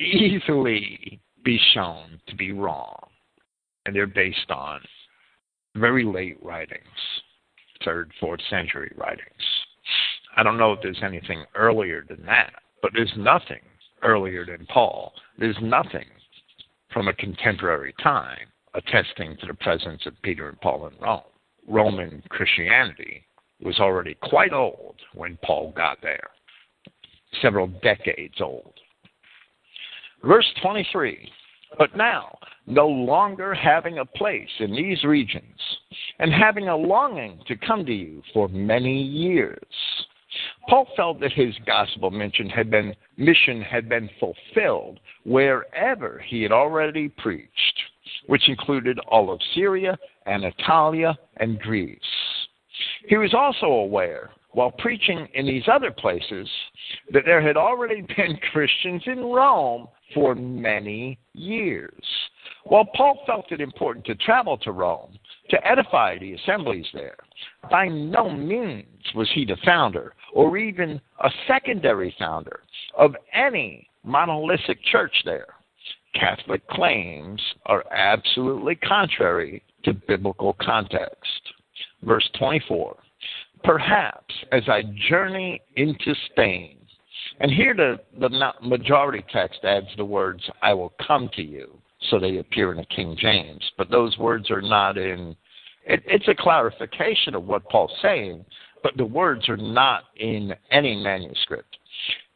easily be shown to be wrong. And they're based on very late writings, third, fourth century writings. I don't know if there's anything earlier than that, but there's nothing earlier than Paul. There's nothing from a contemporary time attesting to the presence of Peter and Paul in Rome. Roman Christianity was already quite old when Paul got there, several decades old. Verse 23 But now, no longer having a place in these regions, and having a longing to come to you for many years, Paul felt that his gospel mission had been, mission had been fulfilled wherever he had already preached, which included all of Syria, Anatolia, and Greece. He was also aware, while preaching in these other places, that there had already been Christians in Rome for many years. While Paul felt it important to travel to Rome to edify the assemblies there, by no means was he the founder or even a secondary founder of any monolithic church there. Catholic claims are absolutely contrary to biblical context. Verse 24 Perhaps as I journey into Spain, and here the, the majority text adds the words, I will come to you, so they appear in the King James, but those words are not in, it, it's a clarification of what Paul's saying, but the words are not in any manuscript.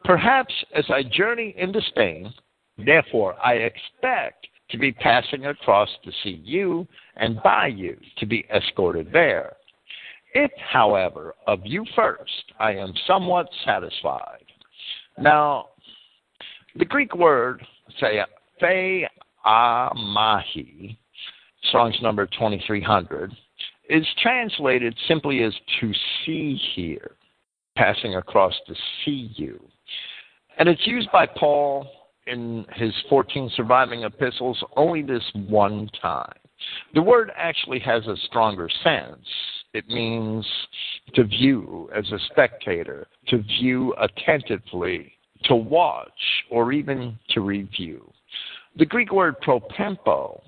Perhaps as I journey into Spain, therefore I expect to be passing across to see you and by you to be escorted there. If, however, of you first I am somewhat satisfied. Now, the Greek word, say, theaomai, Strong's number 2300, is translated simply as to see here, passing across to see you. And it's used by Paul in his 14 surviving epistles only this one time. The word actually has a stronger sense. It means to view as a spectator, to view attentively, to watch, or even to review. The Greek word propempo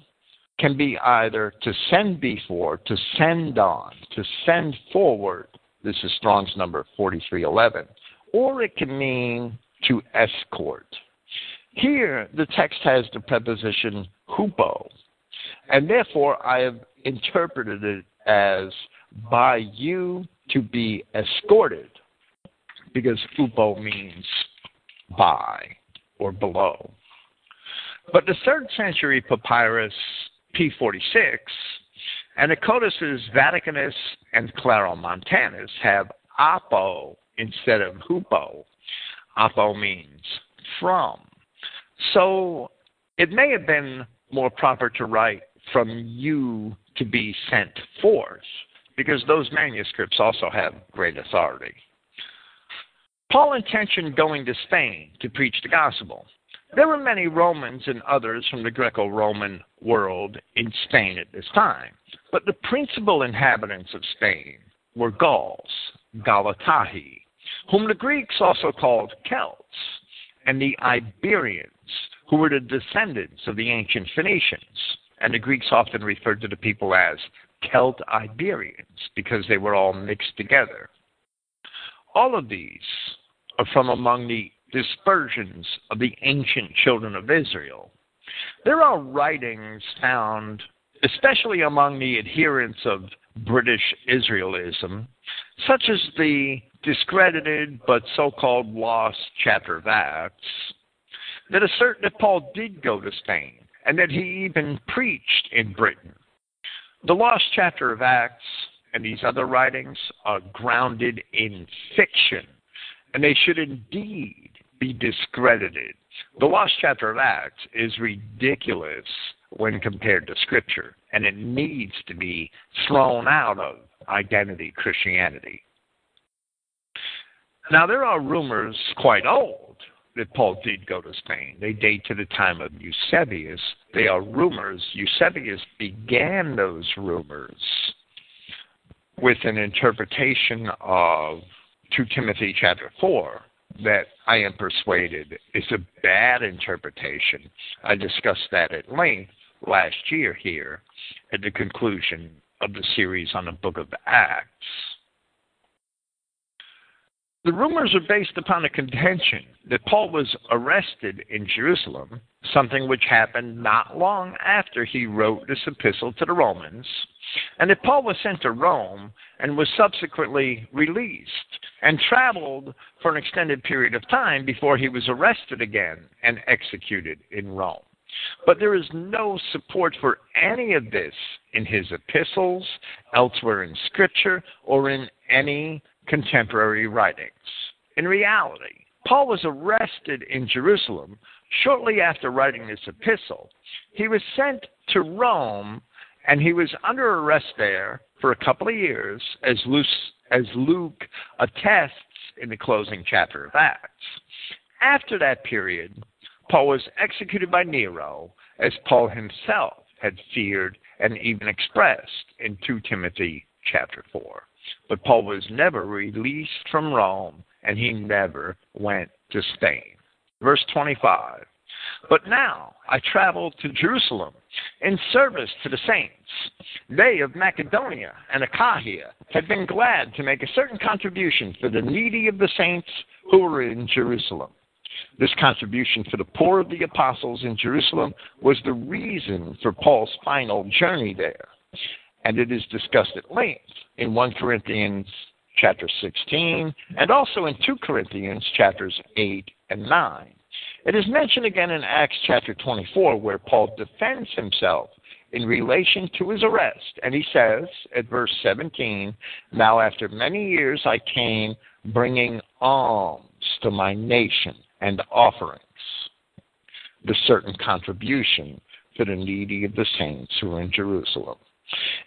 can be either to send before, to send on, to send forward. This is Strong's number 4311. Or it can mean to escort. Here, the text has the preposition hupo, and therefore I have interpreted it as by you to be escorted, because hupo means by or below. But the third century papyrus P46 and Herodotus Vaticanus and Claromontanus have apo instead of hupo. Apo means from. So it may have been more proper to write from you to be sent forth, because those manuscripts also have great authority. Paul intentioned going to Spain to preach the gospel. There were many Romans and others from the Greco Roman world in Spain at this time, but the principal inhabitants of Spain were Gauls, Galatae, whom the Greeks also called Celts, and the Iberians, who were the descendants of the ancient Phoenicians. And the Greeks often referred to the people as Celt Iberians because they were all mixed together. All of these are from among the dispersions of the ancient children of Israel. There are writings found, especially among the adherents of British Israelism, such as the discredited but so called lost chapter of Acts, that assert that Paul did go to Spain and that he even preached in Britain. The lost chapter of Acts and these other writings are grounded in fiction, and they should indeed be discredited. The lost chapter of Acts is ridiculous when compared to Scripture, and it needs to be thrown out of identity Christianity. Now, there are rumors quite old that Paul did go to Spain. They date to the time of Eusebius. They are rumors. Eusebius began those rumors with an interpretation of 2 Timothy chapter 4 that I am persuaded is a bad interpretation. I discussed that at length last year here at the conclusion of the series on the book of Acts. The rumors are based upon a contention that Paul was arrested in Jerusalem, something which happened not long after he wrote this epistle to the Romans, and that Paul was sent to Rome and was subsequently released and traveled for an extended period of time before he was arrested again and executed in Rome. But there is no support for any of this in his epistles, elsewhere in Scripture, or in any contemporary writings. In reality, Paul was arrested in Jerusalem shortly after writing this epistle. He was sent to Rome and he was under arrest there for a couple of years, as Luke, as Luke attests in the closing chapter of Acts. After that period, Paul was executed by Nero, as Paul himself had feared and even expressed in 2 Timothy chapter 4. But Paul was never released from Rome, and he never went to Spain. Verse 25 But now I travel to Jerusalem in service to the saints. They of Macedonia and Achaia had been glad to make a certain contribution for the needy of the saints who were in Jerusalem. This contribution for the poor of the apostles in Jerusalem was the reason for Paul's final journey there and it is discussed at length in 1 Corinthians chapter 16 and also in 2 Corinthians chapters 8 and 9. It is mentioned again in Acts chapter 24 where Paul defends himself in relation to his arrest. And he says at verse 17, Now after many years I came bringing alms to my nation and offerings, the certain contribution for the needy of the saints who are in Jerusalem.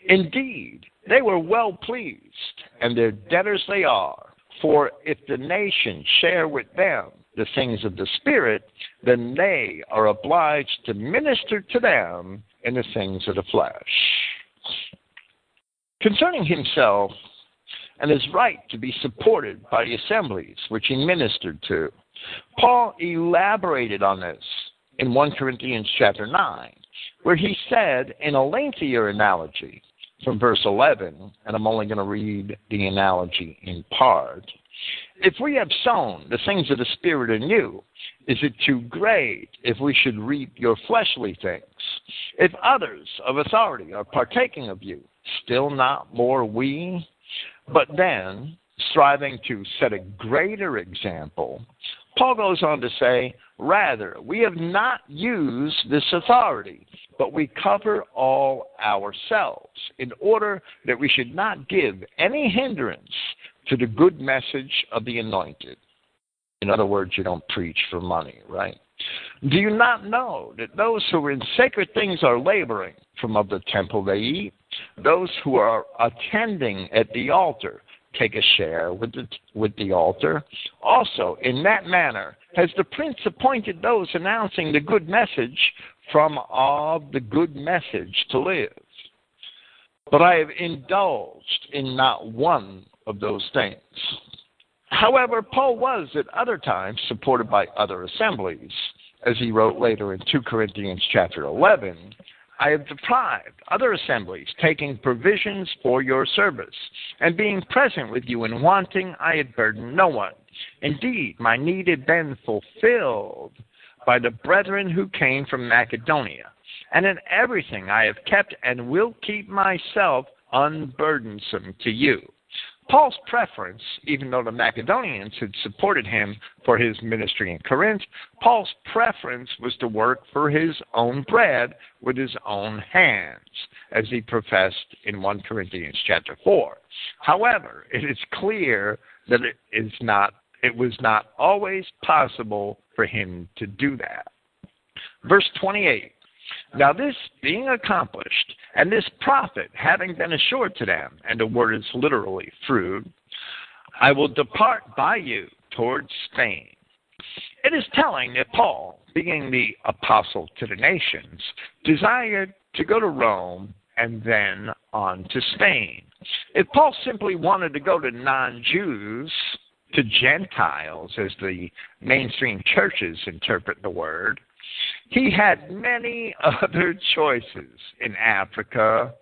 Indeed, they were well pleased, and their debtors they are. For if the nations share with them the things of the Spirit, then they are obliged to minister to them in the things of the flesh. Concerning himself and his right to be supported by the assemblies which he ministered to, Paul elaborated on this in 1 Corinthians chapter 9 where he said in a lengthier analogy from verse 11, and I'm only going to read the analogy in part. If we have sown the things of the Spirit in you, is it too great if we should reap your fleshly things? If others of authority are partaking of you, still not more we? But then, striving to set a greater example, Paul goes on to say, Rather, we have not used this authority, but we cover all ourselves, in order that we should not give any hindrance to the good message of the anointed. In other words, you don't preach for money, right? Do you not know that those who are in sacred things are laboring from of the temple they eat? Those who are attending at the altar take a share with the, with the altar. Also, in that manner, has the prince appointed those announcing the good message from of the good message to live. But I have indulged in not one of those things. However, Paul was at other times supported by other assemblies, as he wrote later in 2 Corinthians chapter 11. I have deprived other assemblies, taking provisions for your service, and being present with you in wanting, I had burdened no one. Indeed, my need had been fulfilled by the brethren who came from Macedonia. And in everything I have kept and will keep myself unburdensome to you. Paul's preference, even though the Macedonians had supported him for his ministry in Corinth, Paul's preference was to work for his own bread with his own hands, as he professed in 1 Corinthians chapter 4. However, it is clear that it is not it was not always possible for him to do that. Verse 28 now, this being accomplished, and this profit having been assured to them, and the word is literally fruit, I will depart by you towards Spain. It is telling that Paul, being the apostle to the nations, desired to go to Rome and then on to Spain. If Paul simply wanted to go to non Jews, to Gentiles, as the mainstream churches interpret the word, he had many other choices in Africa,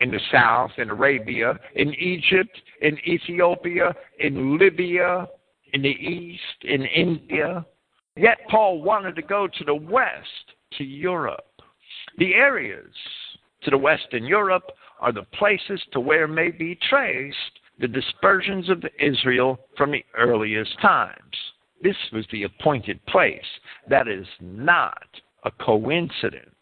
in the south, in Arabia, in Egypt, in Ethiopia, in Libya, in the east, in India. Yet Paul wanted to go to the west, to Europe. The areas to the west in Europe are the places to where may be traced the dispersions of Israel from the earliest times. This was the appointed place. That is not a coincidence.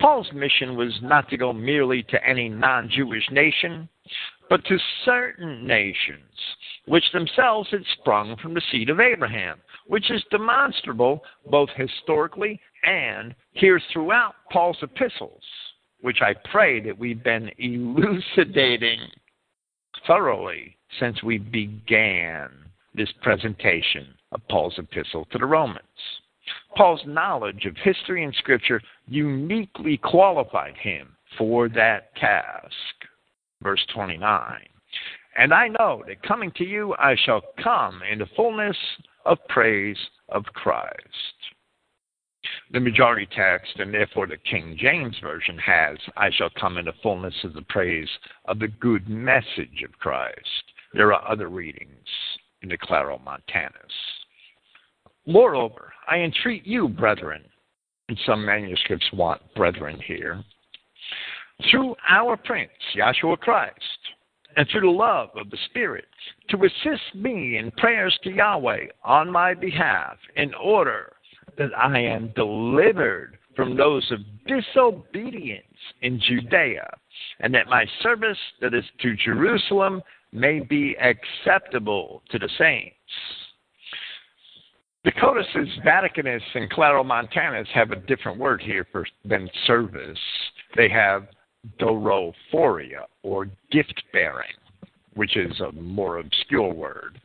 Paul's mission was not to go merely to any non Jewish nation, but to certain nations, which themselves had sprung from the seed of Abraham, which is demonstrable both historically and here throughout Paul's epistles, which I pray that we've been elucidating thoroughly since we began this presentation of Paul's epistle to the Romans. Paul's knowledge of history and scripture uniquely qualified him for that task. Verse 29. And I know that coming to you I shall come in the fullness of praise of Christ. The majority text, and therefore the King James Version, has, I shall come in the fullness of the praise of the good message of Christ. There are other readings in the Claromontanus. Moreover, I entreat you, brethren, and some manuscripts want brethren here, through our Prince, Yahshua Christ, and through the love of the Spirit, to assist me in prayers to Yahweh on my behalf, in order that I am delivered from those of disobedience in Judea, and that my service that is to Jerusalem may be acceptable to the saints. The codices Vaticanus and Claromontanus have a different word here for, than service. They have dorophoria, or gift bearing, which is a more obscure word.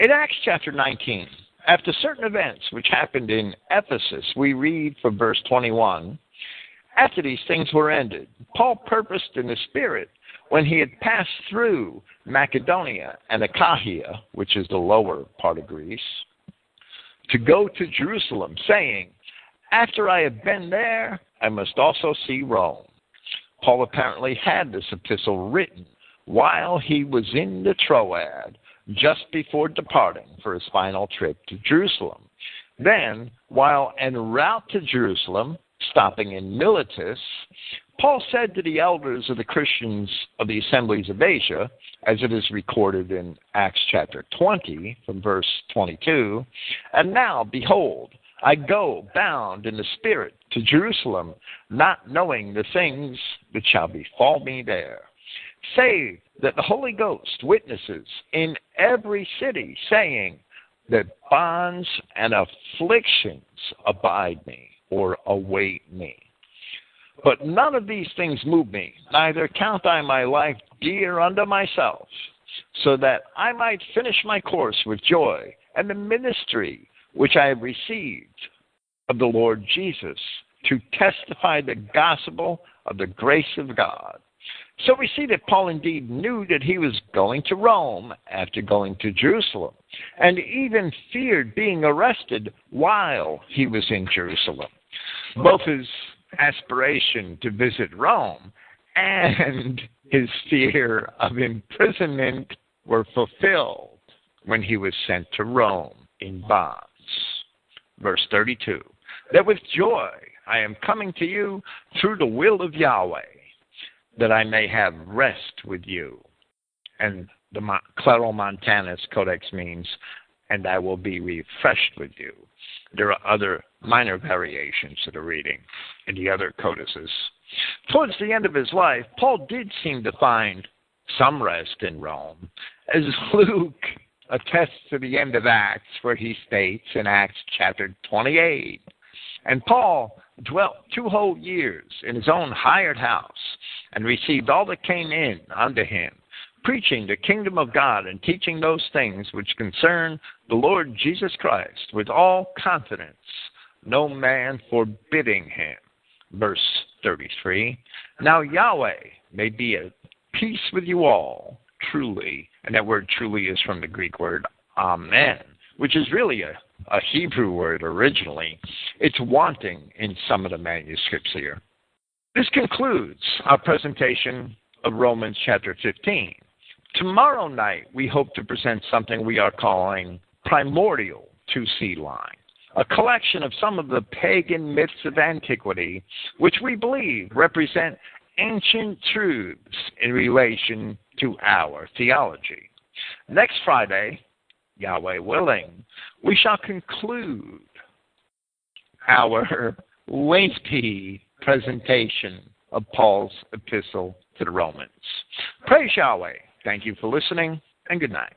In Acts chapter 19, after certain events which happened in Ephesus, we read from verse 21 After these things were ended, Paul purposed in the Spirit when he had passed through Macedonia and Achaia, which is the lower part of Greece, to go to Jerusalem, saying, after I have been there, I must also see Rome. Paul apparently had this epistle written while he was in the Troad, just before departing for his final trip to Jerusalem. Then, while en route to Jerusalem, stopping in Miletus, Paul said to the elders of the Christians of the assemblies of Asia, as it is recorded in Acts chapter 20, from verse 22, And now, behold, I go bound in the Spirit to Jerusalem, not knowing the things that shall befall me there, save that the Holy Ghost witnesses in every city, saying that bonds and afflictions abide me or await me. But none of these things move me, neither count I my life dear unto myself, so that I might finish my course with joy and the ministry which I have received of the Lord Jesus to testify the gospel of the grace of God. So we see that Paul indeed knew that he was going to Rome after going to Jerusalem, and even feared being arrested while he was in Jerusalem. Both his aspiration to visit Rome and his fear of imprisonment were fulfilled when he was sent to Rome in bonds. Verse 32 That with joy I am coming to you through the will of Yahweh that I may have rest with you. And the Claromontanus Codex means, and I will be refreshed with you. There are other minor variations to the reading in the other codices. Towards the end of his life, Paul did seem to find some rest in Rome, as Luke attests to the end of Acts, where he states in Acts chapter 28. And Paul dwelt two whole years in his own hired house and received all that came in unto him, preaching the kingdom of God and teaching those things which concern the Lord Jesus Christ with all confidence, no man forbidding him. Verse 33 Now Yahweh may be at peace with you all, truly. And that word truly is from the Greek word amen, which is really a, a Hebrew word originally. It's wanting in some of the manuscripts here. This concludes our presentation of Romans chapter 15. Tomorrow night, we hope to present something we are calling Primordial Two Seed Line, a collection of some of the pagan myths of antiquity, which we believe represent ancient truths in relation to our theology. Next Friday, Yahweh willing, we shall conclude our lengthy presentation of Paul's epistle to the Romans. Praise Yahweh. Thank you for listening, and good night.